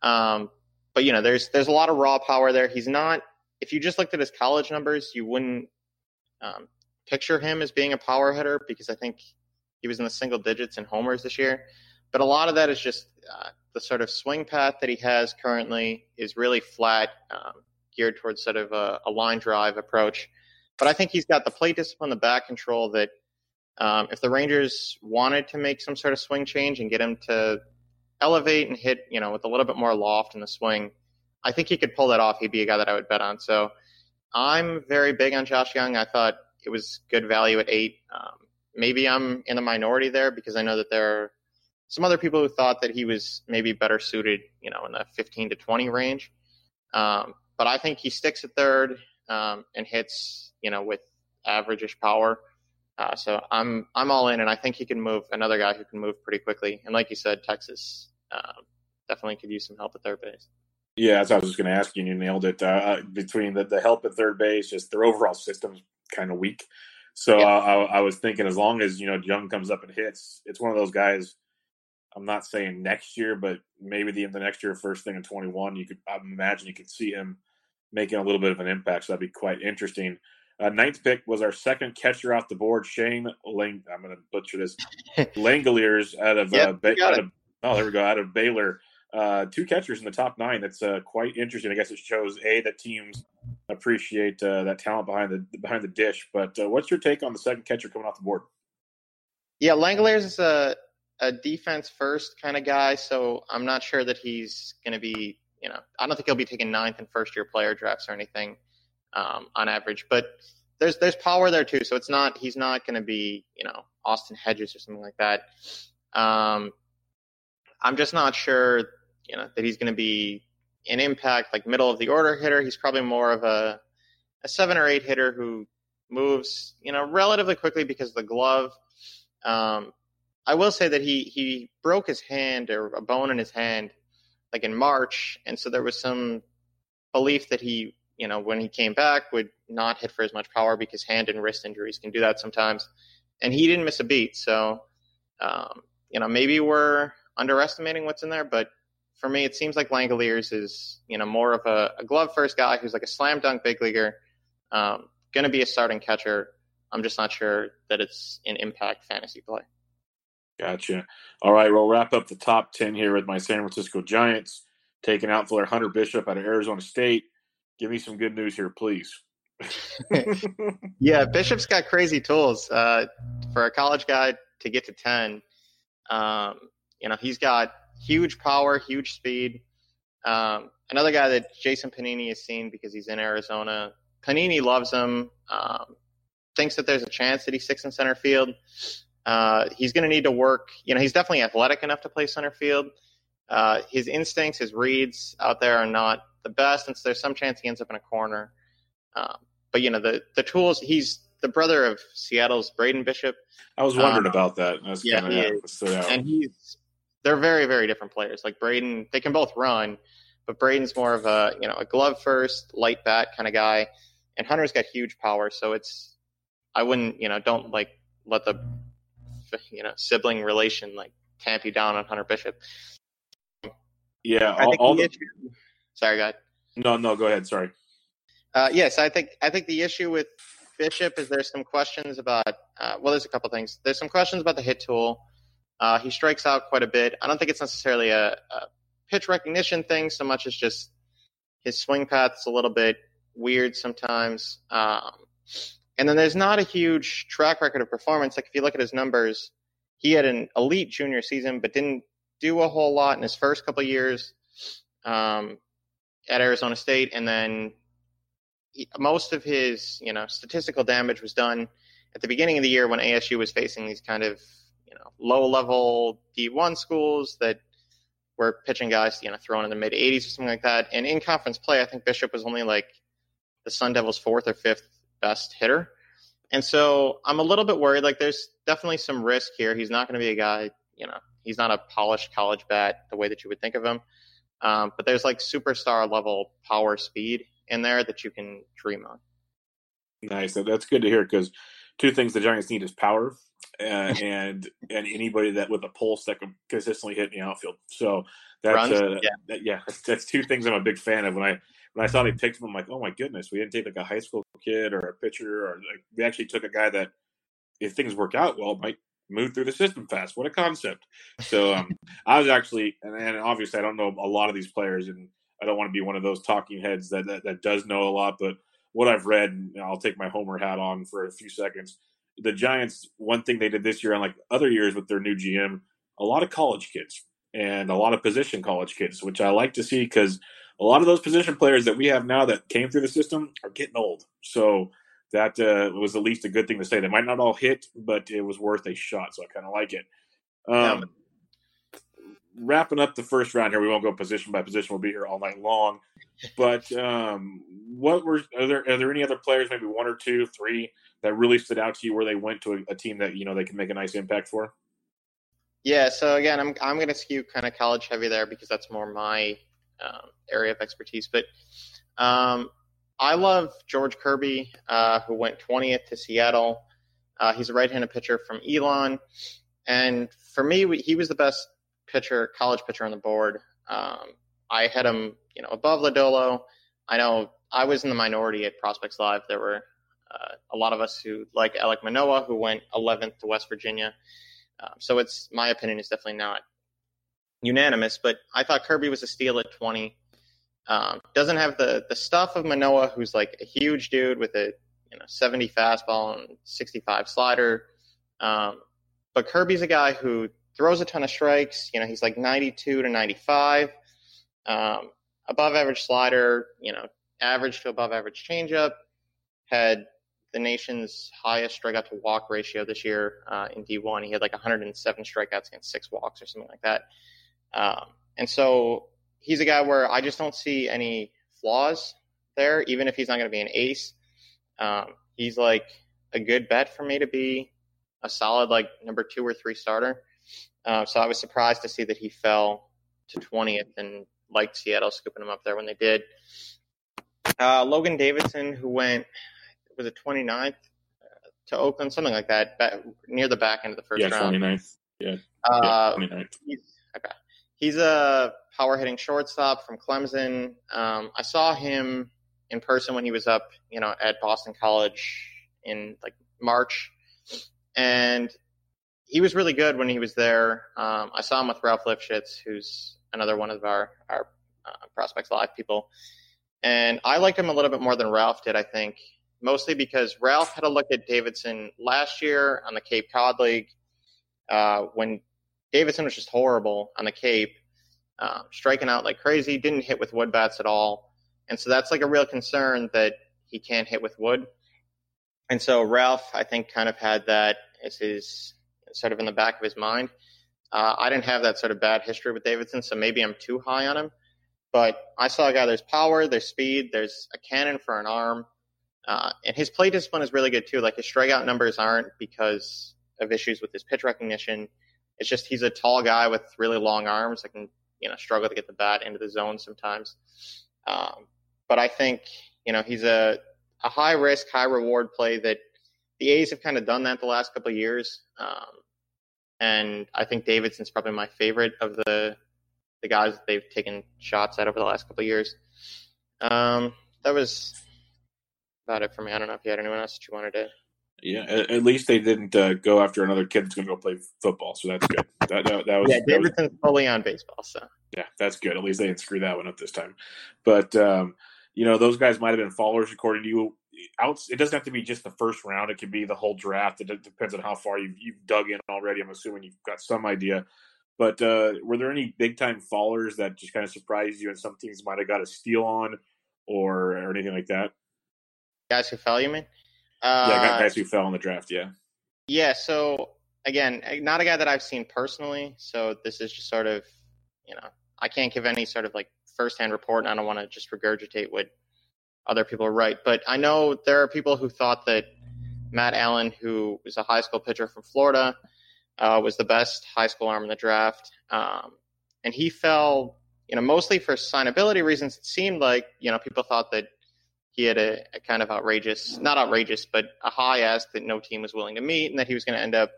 Speaker 3: Um, but you know, there's there's a lot of raw power there. He's not. If you just looked at his college numbers, you wouldn't um, picture him as being a power hitter because I think he was in the single digits in homers this year. but a lot of that is just uh, the sort of swing path that he has currently is really flat, um, geared towards sort of a, a, line drive approach. But I think he's got the plate discipline, the back control that um, if the Rangers wanted to make some sort of swing change and get him to elevate and hit, you know, with a little bit more loft in the swing, I think he could pull that off. He'd be a guy that I would bet on. So I'm very big on Josh Jung. I thought it was good value at eight. Um, maybe I'm in the minority there because I know that there are some other people who thought that he was maybe better suited, you know, in the 15 to 20 range. Um, but I think he sticks at third um, and hits, you know, with averageish power. Uh, so I'm I'm all in, and I think he can move another guy who can move pretty quickly. And like you said, Texas uh, definitely could use some help at third base.
Speaker 2: Yeah, that's what I was just going to ask you. And you nailed it. Uh, uh, between the, the help at third base, just their overall system's kind of weak. So yeah. I, I, was thinking, as long as you know Jung comes up and hits, it's one of those guys. I'm not saying next year, but maybe the the next year, first thing in 21, you could I imagine you could see him making a little bit of an impact. So that'd be quite interesting. Uh, ninth pick was our second catcher off the board, Shane Lang. I'm going to butcher this. Langoliers out of, [laughs] yep, uh, ba- out of oh, there we go, out of Baylor. Uh, two catchers in the top nine. That's uh, quite interesting. I guess it shows a that teams appreciate uh, that talent behind the behind the dish. But uh, what's your take on the second catcher coming off the board?
Speaker 3: Yeah, Langeliers is a a defense first kind of guy, so I'm not sure that he's going to be. You know, I don't think he'll be taking ninth and first year player drafts or anything um, on average. But there's there's power there too. So it's not he's not going to be you know Austin Hedges or something like that. Um, I'm just not sure you know that he's going to be an impact like middle of the order hitter. He's probably more of a a seven or eight hitter who moves you know relatively quickly because of the glove. Um, I will say that he he broke his hand or a bone in his hand like in March, and so there was some belief that he you know, when he came back, would not hit for as much power because hand and wrist injuries can do that sometimes. And he didn't miss a beat. So, um, you know, maybe we're underestimating what's in there, but for me, it seems like Langeliers is, you know, more of a, a glove first guy who's like a slam dunk big leaguer, um, going to be a starting catcher. I'm just not sure that it's an impact fantasy play.
Speaker 2: Gotcha. All right, we'll wrap up the top 10 here with my San Francisco Giants taking out outfielder Hunter Bishop out of Arizona State. Give me some good news here, please. [laughs]
Speaker 3: yeah, Bishop's got crazy tools. Uh, for a college guy to get to 10, um, you know, he's got huge power, huge speed. Um, another guy that Jason Panini has seen because he's in Arizona. Panini loves him, um, thinks that there's a chance that he sticks in center field. Uh, he's going to need to work. You know, he's definitely athletic enough to play center field. Uh, his instincts, his reads out there are not the best, and so there's some chance he ends up in a corner. Um, but you know the the tools. He's the brother of Seattle's Braden Bishop.
Speaker 2: I was wondering um, about that. That's
Speaker 3: yeah, he is. and he's they're very very different players. Like Braden, they can both run, but Braden's more of a you know a glove first, light bat kind of guy, and Hunter's got huge power. So it's I wouldn't you know don't like let the you know sibling relation like tamp you down on Hunter Bishop.
Speaker 2: Yeah, all, all the, issue,
Speaker 3: Sorry, go ahead.
Speaker 2: No, no, go ahead. Sorry.
Speaker 3: Uh, yes, I think I think the issue with Bishop is there's some questions about. Uh, well, there's a couple things. There's some questions about the hit tool. Uh, he strikes out quite a bit. I don't think it's necessarily a, a pitch recognition thing so much as just his swing path's a little bit weird sometimes. Um, and then there's not a huge track record of performance. Like if you look at his numbers, he had an elite junior season, but didn't do a whole lot in his first couple years. Um, at Arizona State, and then he, most of his you know statistical damage was done at the beginning of the year when ASU was facing these kind of you know low level D1 schools that were pitching guys you know thrown in the mid 80s or something like that. And in conference play, I think Bishop was only like the Sun Devils' fourth or fifth best hitter. And so I'm a little bit worried. Like, there's definitely some risk here. He's not going to be a guy, you know, he's not a polished college bat the way that you would think of him. Um, but there's like superstar level power speed in there that you can dream on.
Speaker 2: Nice. That's good to hear because two things the Giants need is power uh, and and anybody that with a pulse that can consistently hit in the outfield. So that's uh, yeah, that, yeah that's, [laughs] that's, two things I'm a big fan of. When I when I saw they picked him, I'm like, oh my goodness, we didn't take like a high school kid or a pitcher, or like we actually took a guy that if things work out well might move through the system fast. What a concept! So um, [laughs] I was actually, and, and, obviously I don't know a lot of these players, and I don't want to be one of those talking heads that, that, that does know a lot. But what I've read, and I'll take my Homer hat on for a few seconds. The Giants, one thing they did this year, unlike other years with their new GM, a lot of college kids and a lot of position college kids, which I like to see because a lot of those position players that we have now that came through the system are getting old. So that uh, was at least a good thing to say. They might not all hit, but it was worth a shot. So I kind of like it. Um, yeah. Wrapping up the first round here, we won't go position by position. We'll be here all night long. [laughs] But um, what were are there? Are there any other players, maybe one or two, three, that really stood out to you where they went to a, a team that you know they can make a nice impact for?
Speaker 3: Yeah. So again, I'm I'm going to skew kind of college heavy there because that's more my um, area of expertise. But um, I love George Kirby, uh, who went 20th to Seattle. Uh, he's a right-handed pitcher from Elon, and for me, he was the best pitcher, college pitcher on the board. Um, I had him, you know, above Lodolo. I know I was in the minority at Prospects Live. There were a lot of us who like Alec Manoah, who went 11th to West Virginia. Um, so it's my opinion is definitely not unanimous, but I thought Kirby was a steal at 20. Um, doesn't have the the stuff of Manoah, who's like a huge dude with a you know 70 fastball and 65 slider. Um, but Kirby's a guy who throws a ton of strikes. You know, he's like 92 to 95, um, above average slider. You know, average to above average changeup. Had the nation's highest strikeout to walk ratio this year uh, in D1. He had like 107 strikeouts against six walks or something like that. Um, and so he's a guy where I just don't see any flaws there, even if he's not going to be an ace. Um, he's like a good bet for me to be a solid like number two or three starter. Uh, so I was surprised to see that he fell to 20th and liked Seattle scooping him up there when they did. Uh, Logan Davidson, who went, was it 29th uh, to Oakland, something like that, back, near the back end of the first
Speaker 2: yeah,
Speaker 3: round.
Speaker 2: 29th. Yeah, uh, yeah 29th.
Speaker 3: Okay. He's a power hitting shortstop from Clemson. Um, I saw him in person when he was up, you know, at Boston College in like March, and he was really good when he was there. Um, I saw him with Ralph Lifshitz, who's another one of our our uh, prospects live people, and I liked him a little bit more than Ralph did. I think mostly because Ralph had a look at Davidson last year on the Cape Cod League uh, when Davidson was just horrible on the Cape, uh, striking out like crazy, didn't hit with wood bats at all. And so that's like a real concern that he can't hit with wood. And so Ralph, I think, kind of had that as his sort of in the back of his mind. Uh, I didn't have that sort of bad history with Davidson, so maybe I'm too high on him. But I saw a guy, there's power, there's speed, there's a cannon for an arm. Uh, and his play discipline is really good too. Like his strikeout numbers aren't because of issues with his pitch recognition. It's just he's a tall guy with really long arms that can you know struggle to get the bat into the zone sometimes. Um, but I think you know he's a a high risk, high reward play that the A's have kind of done that the last couple of years. Um, and I think Davidson's probably my favorite of the the guys that they've taken shots at over the last couple of years. Um, that was about it for me. I don't know if you had anyone else that you wanted to
Speaker 2: yeah, at, at least they didn't uh, go after another kid that's going to go play football, so that's good. That, that, that was
Speaker 3: yeah. Davidson's fully on baseball, so
Speaker 2: yeah, that's good. At least they didn't screw that one up this time. But um, you know, those guys might have been followers according to you. Out, it doesn't have to be just the first round. It could be the whole draft. It depends on how far you've, you've dug in already. I'm assuming you've got some idea. But uh, were there any big time fallers that just kind of surprised you, and some teams might have got a steal on, or or anything like that?
Speaker 3: Guys who fell, you mean?
Speaker 2: Uh, yeah, guys who fell in the draft. Yeah.
Speaker 3: Yeah. So again, not a guy that I've seen personally. So this is just sort of, you know, I can't give any sort of like firsthand report, and I don't want to just regurgitate what other people write. But I know there are people who thought that Matt Allen, who was a high school pitcher from Florida, uh, was the best high school arm in the draft, um, and he fell. You know, mostly for signability reasons. It seemed like you know people thought that he had a, a, kind of outrageous, not outrageous, but a high ask that no team was willing to meet, and that he was going to end up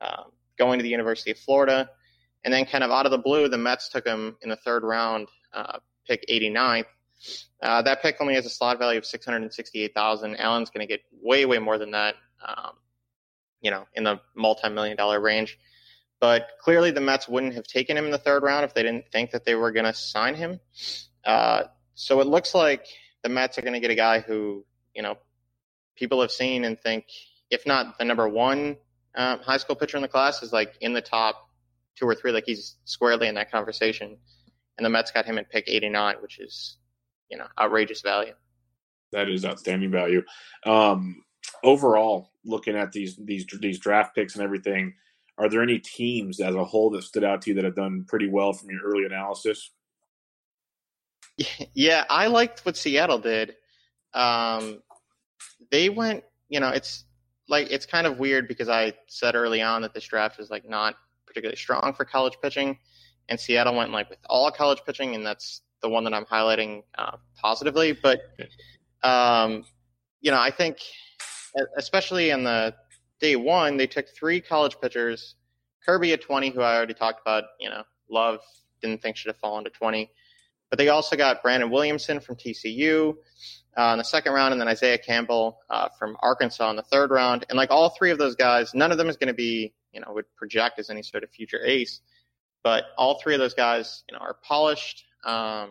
Speaker 3: um, going to the University of Florida. And then, kind of out of the blue, the Mets took him in the third round, uh, pick 89th. Uh, that pick only has a slot value of 668,000. Allen's going to get way, way more than that. Um, you know, in the multi-million dollar range. But clearly, the Mets wouldn't have taken him in the third round if they didn't think that they were going to sign him. Uh, so it looks like the Mets are going to get a guy who, you know, people have seen and think, if not the number one um, high school pitcher in the class, is like in the top two or three. Like he's squarely in that conversation. And the Mets got him at pick 89, which is, you know, outrageous value.
Speaker 2: That is outstanding value. Um, overall, looking at these these these draft picks and everything, are there any teams as a whole that stood out to you that have done pretty well from your early analysis? [laughs]
Speaker 3: Yeah, I liked what Seattle did. Um, they went, you know, it's like it's kind of weird because I said early on that this draft is like not particularly strong for college pitching, and Seattle went like with all college pitching, and that's the one that I'm highlighting uh, positively. But um, you know, I think especially in the day one, they took three college pitchers. Kirby at 20, who I already talked about, you know, love, didn't think should have fallen to 20. But they also got Brandon Williamson from TCU uh, in the second round, and then Isaiah Campbell uh, from Arkansas in the third round. And like all three of those guys, none of them is going to be, you know, would project as any sort of future ace. But all three of those guys, you know, are polished, um,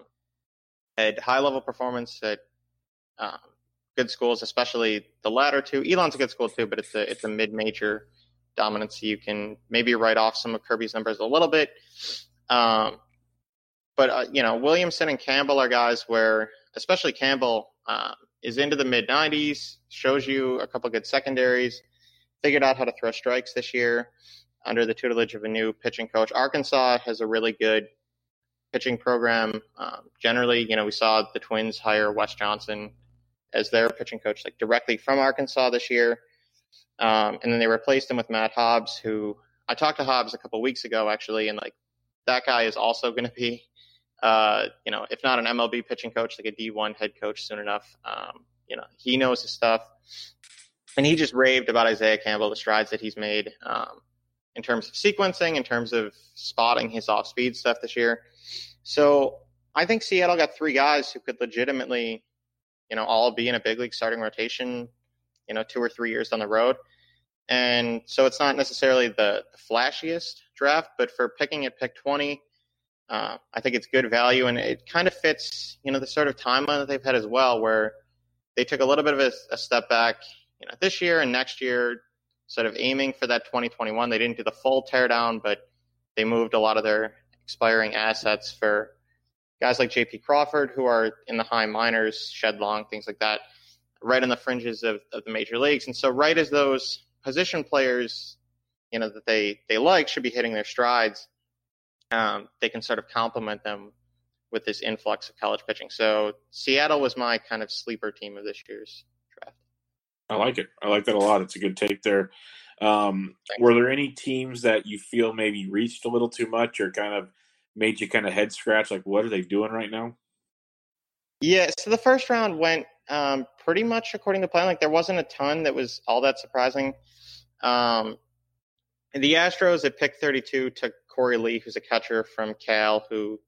Speaker 3: had high level performance at um, good schools, especially the latter two. Elon's a good school too, but it's a it's a mid major dominance. You can maybe write off some of Kirby's numbers a little bit. Um, but uh, you know, Williamson and Campbell are guys where, especially Campbell, uh, is into the mid 90s, shows you a couple good secondaries, figured out how to throw strikes this year under the tutelage of a new pitching coach. Arkansas has a really good pitching program. Um, generally, you know, we saw the Twins hire Wes Johnson as their pitching coach, like directly from Arkansas this year. Um, and then they replaced him with Matt Hobbs, who I talked to Hobbs a couple weeks ago actually, and like that guy is also going to be, uh, you know, if not an MLB pitching coach, like a D1 head coach soon enough. Um, you know, he knows his stuff, and he just raved about Isaiah Campbell, the strides that he's made um, in terms of sequencing, in terms of spotting his off-speed stuff this year. So I think Seattle got three guys who could legitimately you know, all be in a big league starting rotation, you know, two or three years down the road. And so it's not necessarily the, the flashiest draft, but for picking at pick 20, uh, I think it's good value. And it kind of fits, you know, the sort of timeline that they've had as well, where they took a little bit of a, a step back, you know, this year and next year, sort of aiming for that 2021. They didn't do the full teardown, but they moved a lot of their expiring assets for guys like J.P. Crawford, who are in the high minors, Shed Long, things like that, right on the fringes of, of the major leagues. And so, right as those position players, you know, that they, they like should be hitting their strides, um, they can sort of complement them with this influx of college pitching. So, Seattle was my kind of sleeper team of this year's draft.
Speaker 2: I like it. I like that a lot. It's a good take there. Um, were there any teams that you feel maybe reached a little too much or kind of made you kind of head scratch? Like, what are they doing right now?
Speaker 3: Yeah, so the first round went um, pretty much according to plan. Like, there wasn't a ton that was all that surprising. Um, the Astros at pick 32 took Korey Lee, who's a catcher from Cal, who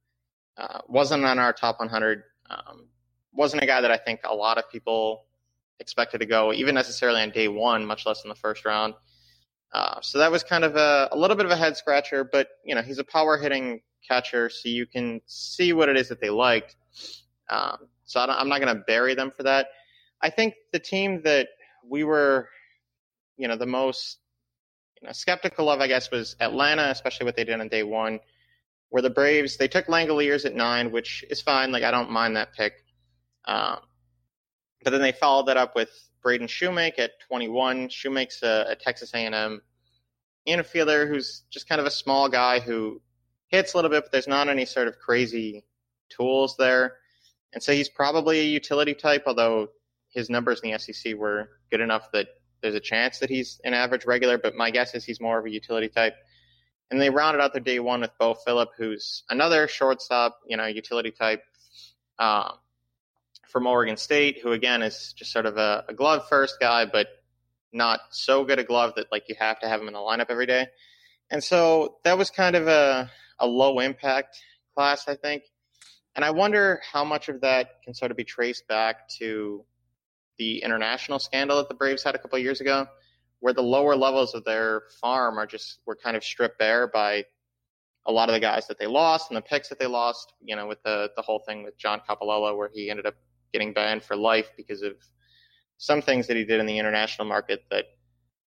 Speaker 3: uh, wasn't on our top 100. Um, wasn't a guy that I think a lot of people expected to go, even necessarily on day one, much less in the first round. Uh, so that was kind of a, a little bit of a head scratcher, but you know he's a power hitting catcher, so you can see what it is that they liked. Um, so I am not going to bury them for that. I think the team that we were, you know, the most you know, skeptical of, I guess, was Atlanta, especially what they did on day one. Where the Braves they took Langeliers at nine, which is fine. Like I don't mind that pick. Um, but then they followed that up with Braden Shewmake at 21. Shewmake's a, a Texas A&M infielder who's just kind of a small guy who hits a little bit, but there's not any sort of crazy tools there. And so he's probably a utility type, although his numbers in the SEC were good enough that there's a chance that he's an average regular, but my guess is he's more of a utility type. And they rounded out their day one with Beau Philip, who's another shortstop, you know, utility type um, from Oregon State, who again is just sort of a, a glove first guy, but not so good a glove that like you have to have him in the lineup every day. And so that was kind of a a low impact class, I think. And I wonder how much of that can sort of be traced back to the international scandal that the Braves had a couple years ago, where the lower levels of their farm are just were kind of stripped bare by a lot of the guys that they lost and the picks that they lost. You know, with the the whole thing with John Coppolella, where he ended up getting banned for life because of some things that he did in the international market that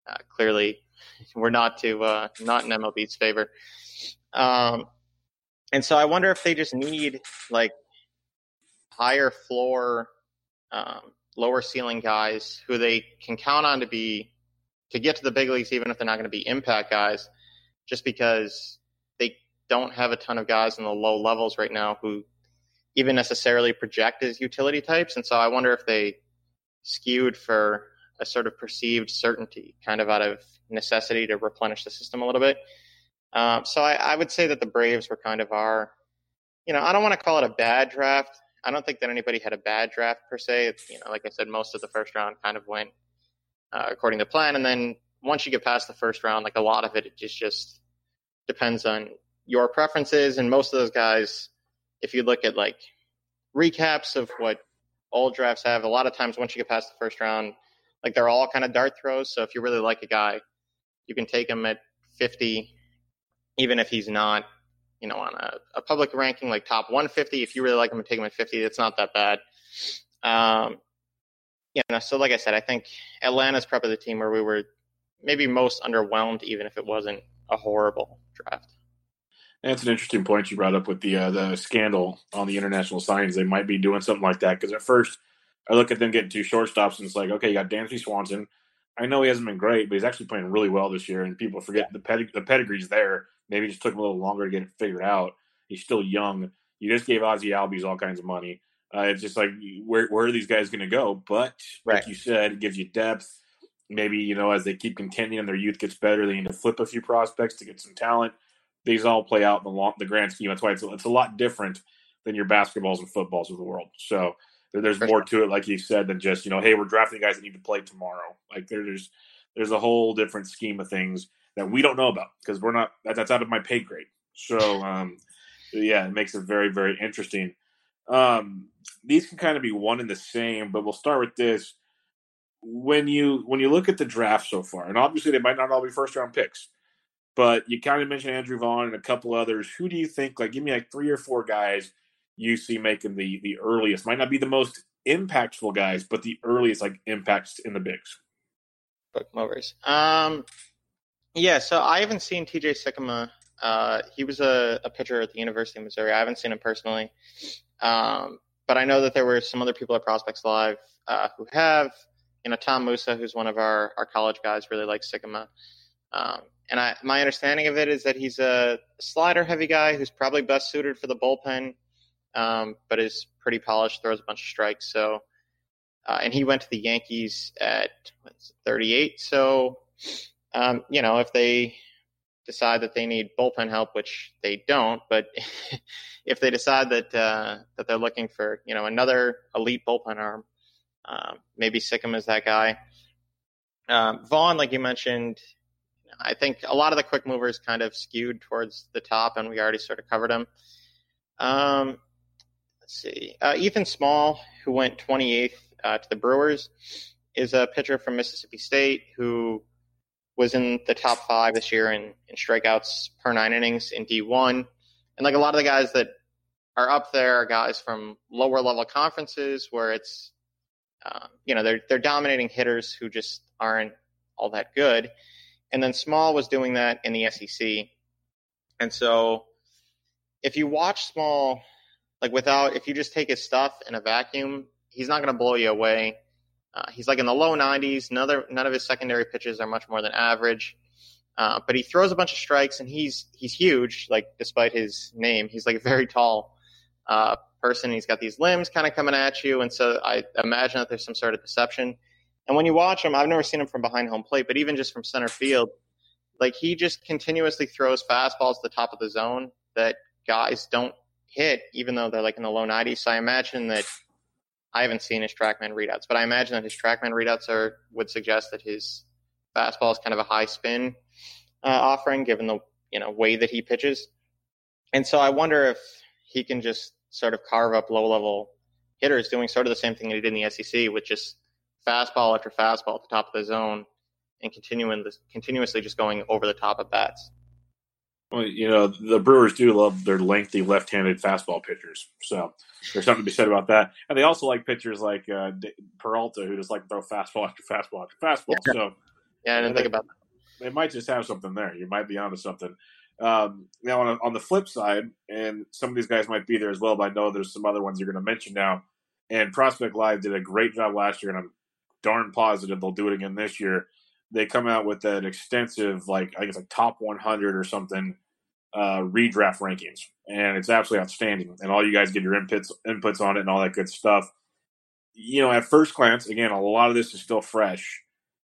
Speaker 3: uh, clearly [laughs] were not to uh, not in MLB's favor. Um, and so I wonder if they just need like higher floor, um, lower ceiling guys who they can count on to be to get to the big leagues, even if they're not going to be impact guys, just because they don't have a ton of guys in the low levels right now who even necessarily project as utility types. And so I wonder if they skewed for a sort of perceived certainty, kind of out of necessity to replenish the system a little bit. Um, so I, I, would say that the Braves were kind of our, you know, I don't want to call it a bad draft. I don't think that anybody had a bad draft per se. It's, you know, like I said, most of the first round kind of went uh, according to plan, and then once you get past the first round, like a lot of it, it just just depends on your preferences. And most of those guys, if you look at like recaps of what old drafts have, a lot of times once you get past the first round, like they're all kind of dart throws. So if you really like a guy, you can take him at 50, even if he's not, you know, on a, a public ranking like top 150. If you really like him and take him at 50, it's not that bad. Um, you know, so like I said, I think Atlanta's probably the team where we were maybe most underwhelmed, even if it wasn't a horrible draft.
Speaker 2: That's an interesting point you brought up with the uh, the scandal on the international signings. They might be doing something like that because at first I look at them getting two shortstops and it's like, okay, you got Dansby Swanson. I know he hasn't been great, but he's actually playing really well this year, and people forget the pedig- the pedigree's there. Maybe it just took him a little longer to get it figured out. He's still young. You just gave Ozzy Albies all kinds of money. Uh, it's just like where where are these guys going to go? But right. like you said, it gives you depth. Maybe you know as they keep contending and their youth gets better, they need to flip a few prospects to get some talent these all play out in the long, the grand scheme. That's why it's, it's a lot different than your basketballs and footballs of the world. So there, there's more to it, like you said, than just you know, hey, we're drafting guys that need to play tomorrow. Like there, there's there's a whole different scheme of things that we don't know about because we're not that, that's out of my pay grade. So um, yeah, it makes it very very interesting. Um, these can kind of be one and the same, but we'll start with this. When you when you look at the draft so far, and obviously they might not all be first round picks, but you kind of mentioned Andrew Vaughn and a couple others. Who do you think? Like, give me like three or four guys you see making the the earliest. Might not be the most impactful guys, but the earliest like impacts in the bigs.
Speaker 3: Book movers. Um, yeah. So I haven't seen T.J. Sikkema. Uh, he was a, a pitcher at the University of Missouri. I haven't seen him personally, um, but I know that there were some other people at Prospects Live uh, who have. You know, Tom Musa, who's one of our, our college guys, really likes Sikkema. Um, and I, my understanding of it is that he's a slider heavy guy who's probably best suited for the bullpen, um, but is pretty polished, throws a bunch of strikes. So, uh, and he went to the Yankees at 38. So, um, you know, if they decide that they need bullpen help, which they don't, but [laughs] if they decide that uh, that they're looking for, you know, another elite bullpen arm, um, maybe Sikkema is that guy. Um, Vaughn, like you mentioned, I think a lot of the quick movers kind of skewed towards the top, and we already sort of covered them. Um, let's see. Uh, Ethan Small, who went 28th uh, to the Brewers, is a pitcher from Mississippi State who was in the top five this year in, in strikeouts per nine innings in D1. And like a lot of the guys that are up there are guys from lower level conferences where it's, uh, you know, they're, they're dominating hitters who just aren't all that good. And then Small was doing that in the SEC. And so if you watch Small, like without, if you just take his stuff in a vacuum, he's not going to blow you away. Uh, he's like in the low 90s. None of, none of his secondary pitches are much more than average. Uh, but he throws a bunch of strikes and he's he's huge. Like despite his name, he's like a very tall uh, person. He's got these limbs kind of coming at you, and so I imagine that there's some sort of deception. And when you watch him, I've never seen him from behind home plate, but even just from center field, like he just continuously throws fastballs to the top of the zone that guys don't hit, even though they're like in the low 90s. So I imagine that I haven't seen his TrackMan readouts, but I imagine that his TrackMan readouts are would suggest that his fastball is kind of a high spin uh, offering, given the you know way that he pitches. And so I wonder if he can just sort of carve up low level hitters, doing sort of the same thing that he did in the SEC with just fastball after fastball at the top of the zone and continuing continuously just going over the top of bats.
Speaker 2: Well, you know, the Brewers do love their lengthy left-handed fastball pitchers, so there's something to be said about that. And they also like pitchers like uh, Peralta, who just like to throw fastball after fastball after fastball.
Speaker 3: Yeah.
Speaker 2: So
Speaker 3: Yeah, I didn't
Speaker 2: they,
Speaker 3: think about that.
Speaker 2: They might just have something there. You might be onto something. Um, now, on, on the flip side, and some of these guys might be there as well, but I know there's some other ones you're going to mention now. And Prospect Live did a great job last year, and I'm darn positive they'll do it again this year. They come out with that extensive, like I guess, like top 100 or something uh, redraft rankings, and it's absolutely outstanding. And all you guys get your inputs inputs on it and all that good stuff. You know, at first glance, again, a lot of this is still fresh.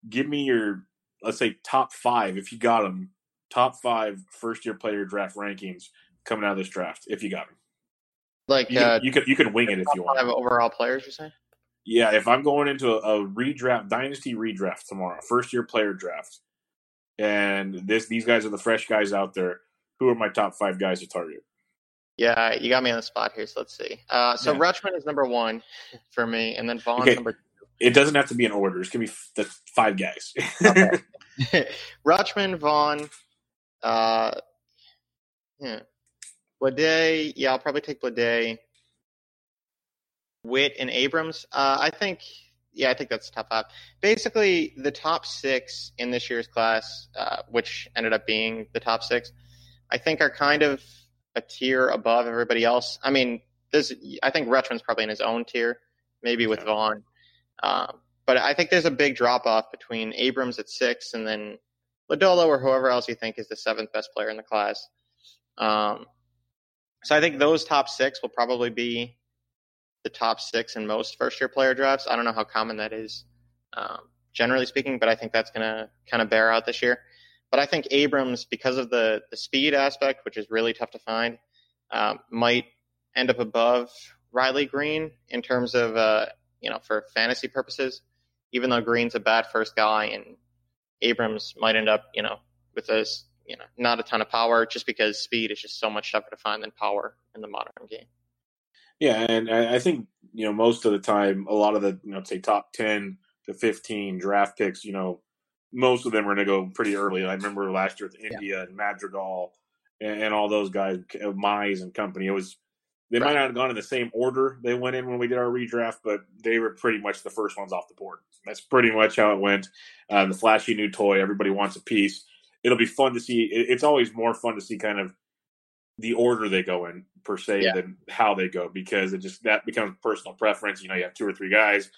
Speaker 2: Give me your, let's say, top five if you got them. Top five first year player draft rankings coming out of this draft if you got them.
Speaker 3: Like
Speaker 2: You,
Speaker 3: uh,
Speaker 2: can, you could you can wing it if you
Speaker 3: five
Speaker 2: want.
Speaker 3: overall players, you're saying?
Speaker 2: Yeah, if I'm going into a, a redraft dynasty redraft tomorrow, first year player draft, and this these guys are the fresh guys out there. Who are my top five guys to target?
Speaker 3: Yeah, you got me on the spot here, so let's see. Uh, so
Speaker 2: Yeah.
Speaker 3: Rutschman is number one [laughs] for me, and then Vaughn's
Speaker 2: Okay.
Speaker 3: number
Speaker 2: It doesn't have to be in order. It's gonna be f- the five guys.
Speaker 3: Okay. [laughs] [laughs] Rutschman, Vaughn, uh, yeah. Bleday, yeah, I'll probably take Bleday, Witt, and Abrams. Uh, I think, yeah, I think that's top five. Basically, the top six in this year's class, uh, which ended up being the top six, I think are kind of a tier above everybody else. I mean, there's, I think Rutschman's probably in his own tier, maybe with
Speaker 2: Okay.
Speaker 3: Vaughn. Um, but I think there's a big drop off between Abrams at six and then Lodolo or whoever else you think is the seventh best player in the class. Um, so I think those top six will probably be the top six in most first year player drafts. I don't know how common that is, um, generally speaking, but I think that's going to kind of bear out this year. But I think Abrams, because of the, the speed aspect, which is really tough to find, um, might end up above Riley Greene in terms of, uh, you know, for fantasy purposes, even though Greene's a bad first guy and Abrams might end up, you know, with this, you know, not a ton of power just because speed is just so much tougher to find than power in the modern game.
Speaker 2: Yeah, and I I think you know most of the time, a lot of the you know say top ten to fifteen draft picks, you know, most of them are going to go pretty early. I remember last year with India and Madrigal and, and all those guys, uh, Mize and company. It was they might not have gone in the same order they went in when we did our redraft, but they were pretty much the first ones off the board. That's pretty much how it went. Uh, the flashy new toy, everybody wants a piece. It'll be fun to see. it- It's always more fun to see kind of the order they go in per se
Speaker 3: Yeah.
Speaker 2: than how they go because it just that becomes personal preference. You know, you have two or three guys.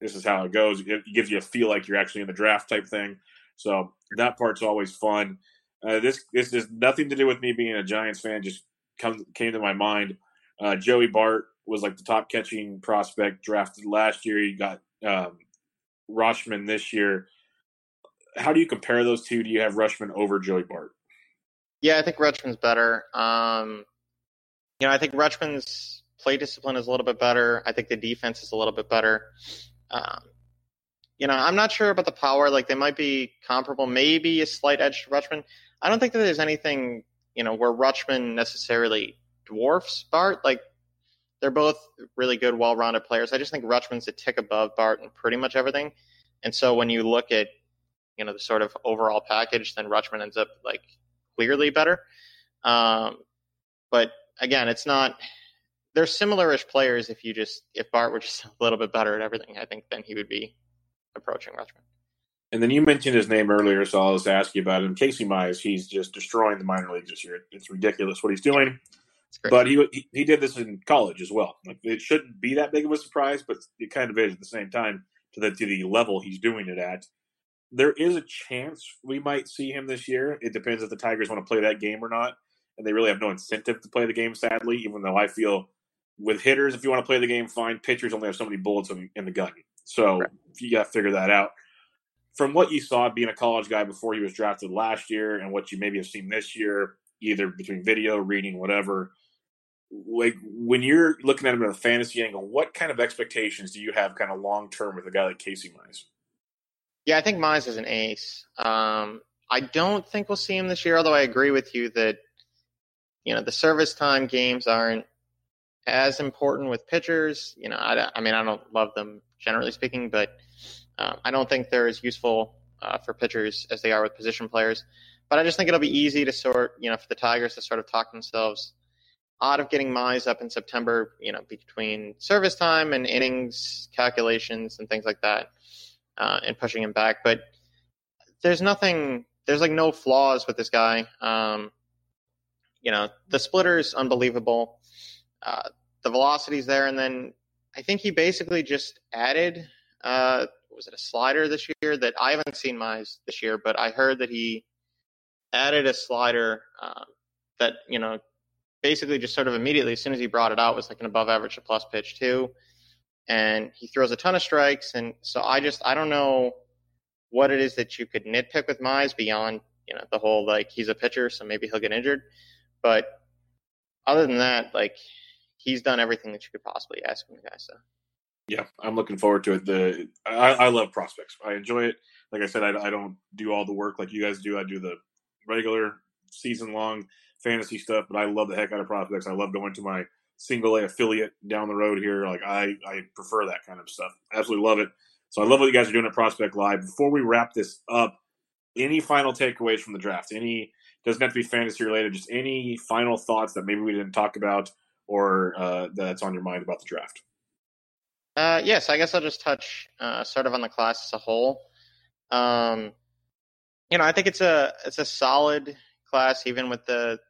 Speaker 2: This is how it goes. It gives you a feel like you're actually in the draft type thing. So that part's always fun. Uh, this this has nothing to do with me being a Giants fan. Just come came to my mind. Uh, Joey Bart was like the top catching prospect drafted last year. He got um, Rutschman this year. How do you compare those two? Do you have Rutschman over Joey Bart?
Speaker 3: Yeah, I think Rutschman's better. Um, you know, I think Rutschman's play discipline is a little bit better. I think the defense is a little bit better. Um, you know, I'm not sure about the power. Like they might be comparable, maybe a slight edge to Rutschman. I don't think that there's anything, you know, where Rutschman necessarily dwarfs Bart. Like they're both really good, well-rounded players. I just think Rutschman's a tick above Bart in pretty much everything. And so when you look at, you know, the sort of overall package, then Rutschman ends up like clearly better. Um, but again, it's not. They're similar-ish players. If you just if Bart were just [laughs] a little bit better at everything, I think then he would be approaching Rutschman.
Speaker 2: And then you mentioned his name earlier, so I'll just ask you about him. Casey Mize, he's just destroying the minor leagues this year. It's ridiculous what he's doing. But he, he he did this in college as well. Like it shouldn't be that big of a surprise, but it kind of is at the same time to the to the level he's doing it at. There is a chance we might see him this year. It depends if the Tigers want to play that game or not, and they really have no incentive to play the game. Sadly, even though I feel with hitters, if you want to play the game, fine. Pitchers only have so many bullets in, the gun, so
Speaker 3: Right.
Speaker 2: you got to figure that out. From what you saw being a college guy before he was drafted last year, and what you maybe have seen this year, either between video, reading, whatever, like when you're looking at him in a fantasy angle, what kind of expectations do you have kind of long term with a guy like Casey Mize?
Speaker 3: Yeah, I think Mize is an ace. Um, I don't think we'll see him this year, although I agree with you that you know the service time games aren't as important with pitchers. You know, I, I mean, I don't love them generally speaking, but um, I don't think they're as useful uh, for pitchers as they are with position players. But I just think it'll be easy to sort, you know, for the Tigers to sort of talk themselves out of getting Mize up in September, you know, between service time and innings calculations and things like that, uh, and pushing him back. But there's nothing, there's like no flaws with this guy. Um, you know, the splitter's unbelievable. Uh, the velocity's there, and then I think he basically just added. Uh, was it a slider this year that I haven't seen Mize this year, but I heard that he added a slider um, that you know basically just sort of immediately as soon as he brought it out was like an above average plus pitch too, and he throws a ton of strikes, and so I just I don't know what it is that you could nitpick with Mize beyond you know the whole like he's a pitcher, so maybe he'll get injured, but other than that, like he's done everything that you could possibly ask him, to. So.
Speaker 2: Yeah, I'm looking forward to it. The I, I love prospects. I enjoy it. Like I said, I, I don't do all the work like you guys do. I do the regular season long fantasy stuff, but I love the heck out of prospects. I love going to my single A affiliate down the road here. Like I, I prefer that kind of stuff. Absolutely love it. So I love what you guys are doing at Prospect Live. Before we wrap this up, any final takeaways from the draft? Any doesn't have to be fantasy related. Just any final thoughts that maybe we didn't talk about or uh, that's on your mind about the draft?
Speaker 3: Uh, yes, I guess I'll just touch uh, sort of on the class as a whole. Um, you know, I think it's a it's a solid class, even with the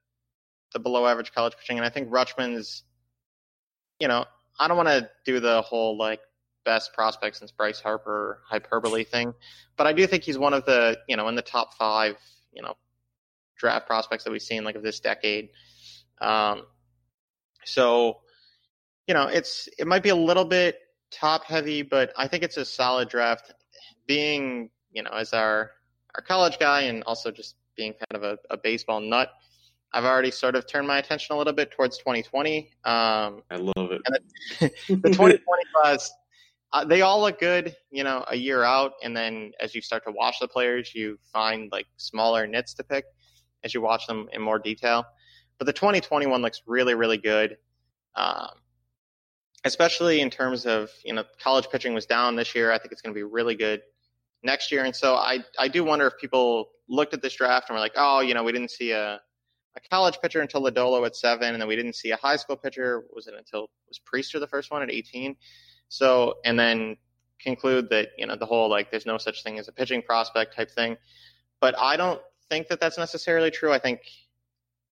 Speaker 3: the below average college pitching, and I think Rutschman's. You know, I don't want to do the whole like best prospect since Bryce Harper hyperbole thing, but I do think he's one of the you know in the top five you know draft prospects that we've seen like of this decade. Um, so, you know, it's it might be a little bit top heavy, but I think it's a solid draft. Being, you know, as our our college guy and also just being kind of a, a baseball nut, I've already sort of turned my attention a little bit towards 2020. Um,
Speaker 2: I love it.
Speaker 3: the, [laughs] the 2020 class, uh, they all look good, you know, a year out, and then as you start to watch the players, you find like smaller nits to pick as you watch them in more detail. But the 2021 looks really, really good, um, especially in terms of you know college pitching was down this year. I think it's going to be really good next year, and so I I do wonder if people looked at this draft and were like, oh, you know, we didn't see a a college pitcher until Lodolo at seven, and then we didn't see a high school pitcher. Was it until was Priester the first one at 18? So and then conclude that you know the whole like there's no such thing as a pitching prospect type thing. But I don't think that that's necessarily true. I think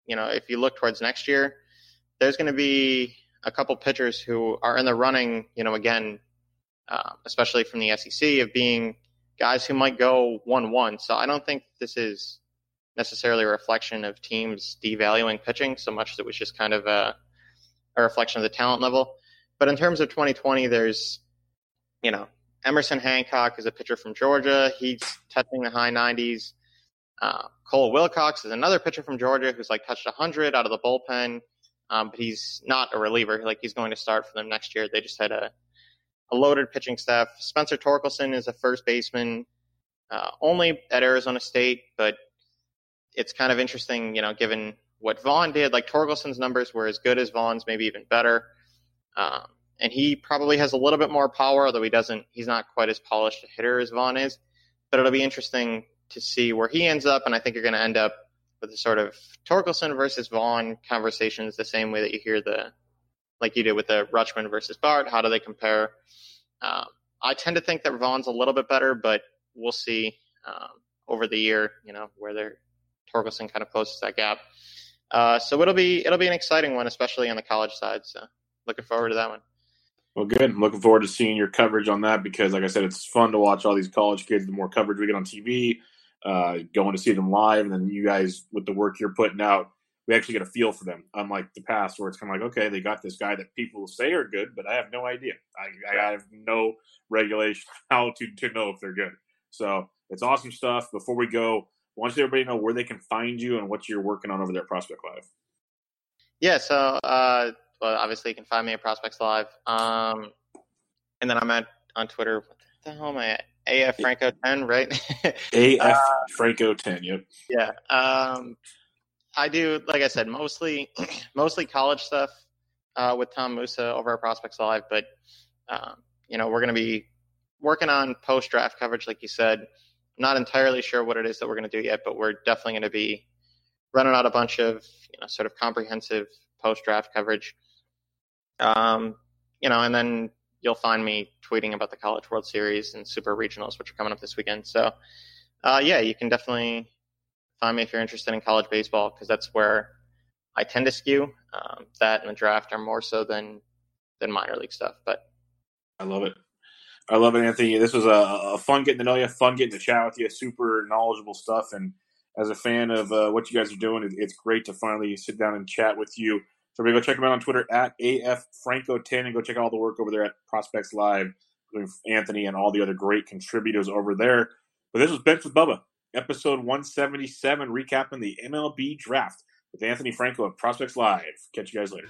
Speaker 3: you know, if you look towards next year, there's going to be a couple pitchers who are in the running, you know, again, uh, especially from the SEC, of being guys who might go 1 1. So I don't think this is necessarily a reflection of teams devaluing pitching so much that it was just kind of a, a reflection of the talent level. But in terms of 2020, there's, you know, Emerson Hancock is a pitcher from Georgia. He's touching the high 90s. Uh, Cole Wilcox is another pitcher from Georgia who's like touched 100 out of the bullpen, um, but he's not a reliever. Like he's going to start for them next year. They just had a, a loaded pitching staff. Spencer Torkelson is a first baseman, uh, only at Arizona State, but it's kind of interesting, you know, given what Vaughn did. Like Torkelson's numbers were as good as Vaughn's, maybe even better. Um, and he probably has a little bit more power, although he doesn't. He's not quite as polished a hitter as Vaughn is. But it'll be interesting to see where he ends up, and I think you're going to end up with a sort of Torkelson versus Vaughn conversations, the same way that you hear the like you did with the Rutschman versus Bart. How do they compare? Um, I tend to think that Vaughn's a little bit better, but we'll see um, over the year. You know where they're Torkelson kind of closes that gap. Uh, so it'll be it'll be an exciting one, especially on the college side. So looking forward to that one.
Speaker 2: Well, good. I'm looking forward to seeing your coverage on that because, like I said, it's fun to watch all these college kids. The more coverage we get on TV, uh, going to see them live, and then you guys with the work you're putting out, we actually get a feel for them. Unlike the past, where it's kind of like, okay, they got this guy that people say are good, but I have no idea. I, I have no regulation [laughs] how to to know if they're good. So it's awesome stuff. Before we go, why don't you everybody know where they can find you and what you're working on over there at Prospect Live?
Speaker 3: Yeah, so uh, well, obviously you can find me at Prospects Live, um, and then I'm at on Twitter. What the hell am I at? AF Franco 10, right? [laughs]
Speaker 2: AF uh, Franco 10, yep.
Speaker 3: Yeah. Um, I do, like I said, mostly [clears throat] mostly college stuff uh, with Tom Musa over at Prospects Live, but um, you know we're going to be working on post draft coverage, like you said, not entirely sure what it is that we're going to do yet, but we're definitely going to be running out a bunch of you know sort of comprehensive post draft coverage. Um, you know, and then you'll find me tweeting about the College World Series and Super Regionals, which are coming up this weekend. So, uh, yeah, you can definitely find me if you're interested in college baseball because that's where I tend to skew. Um, that and the draft are more so than than minor league stuff. But
Speaker 2: I love it. I love it, Anthony. This was a, a, fun getting to know you, fun getting to chat with you. Super knowledgeable stuff, and as a fan of uh, what you guys are doing, it, it's great to finally sit down and chat with you. So maybe go check him out on Twitter at AFFranco10 and go check out all the work over there at Prospects Live, including Anthony and all the other great contributors over there. But this was Benched with Bubba, episode 177, recapping the MLB draft with Anthony Franco of Prospects Live. Catch you guys later.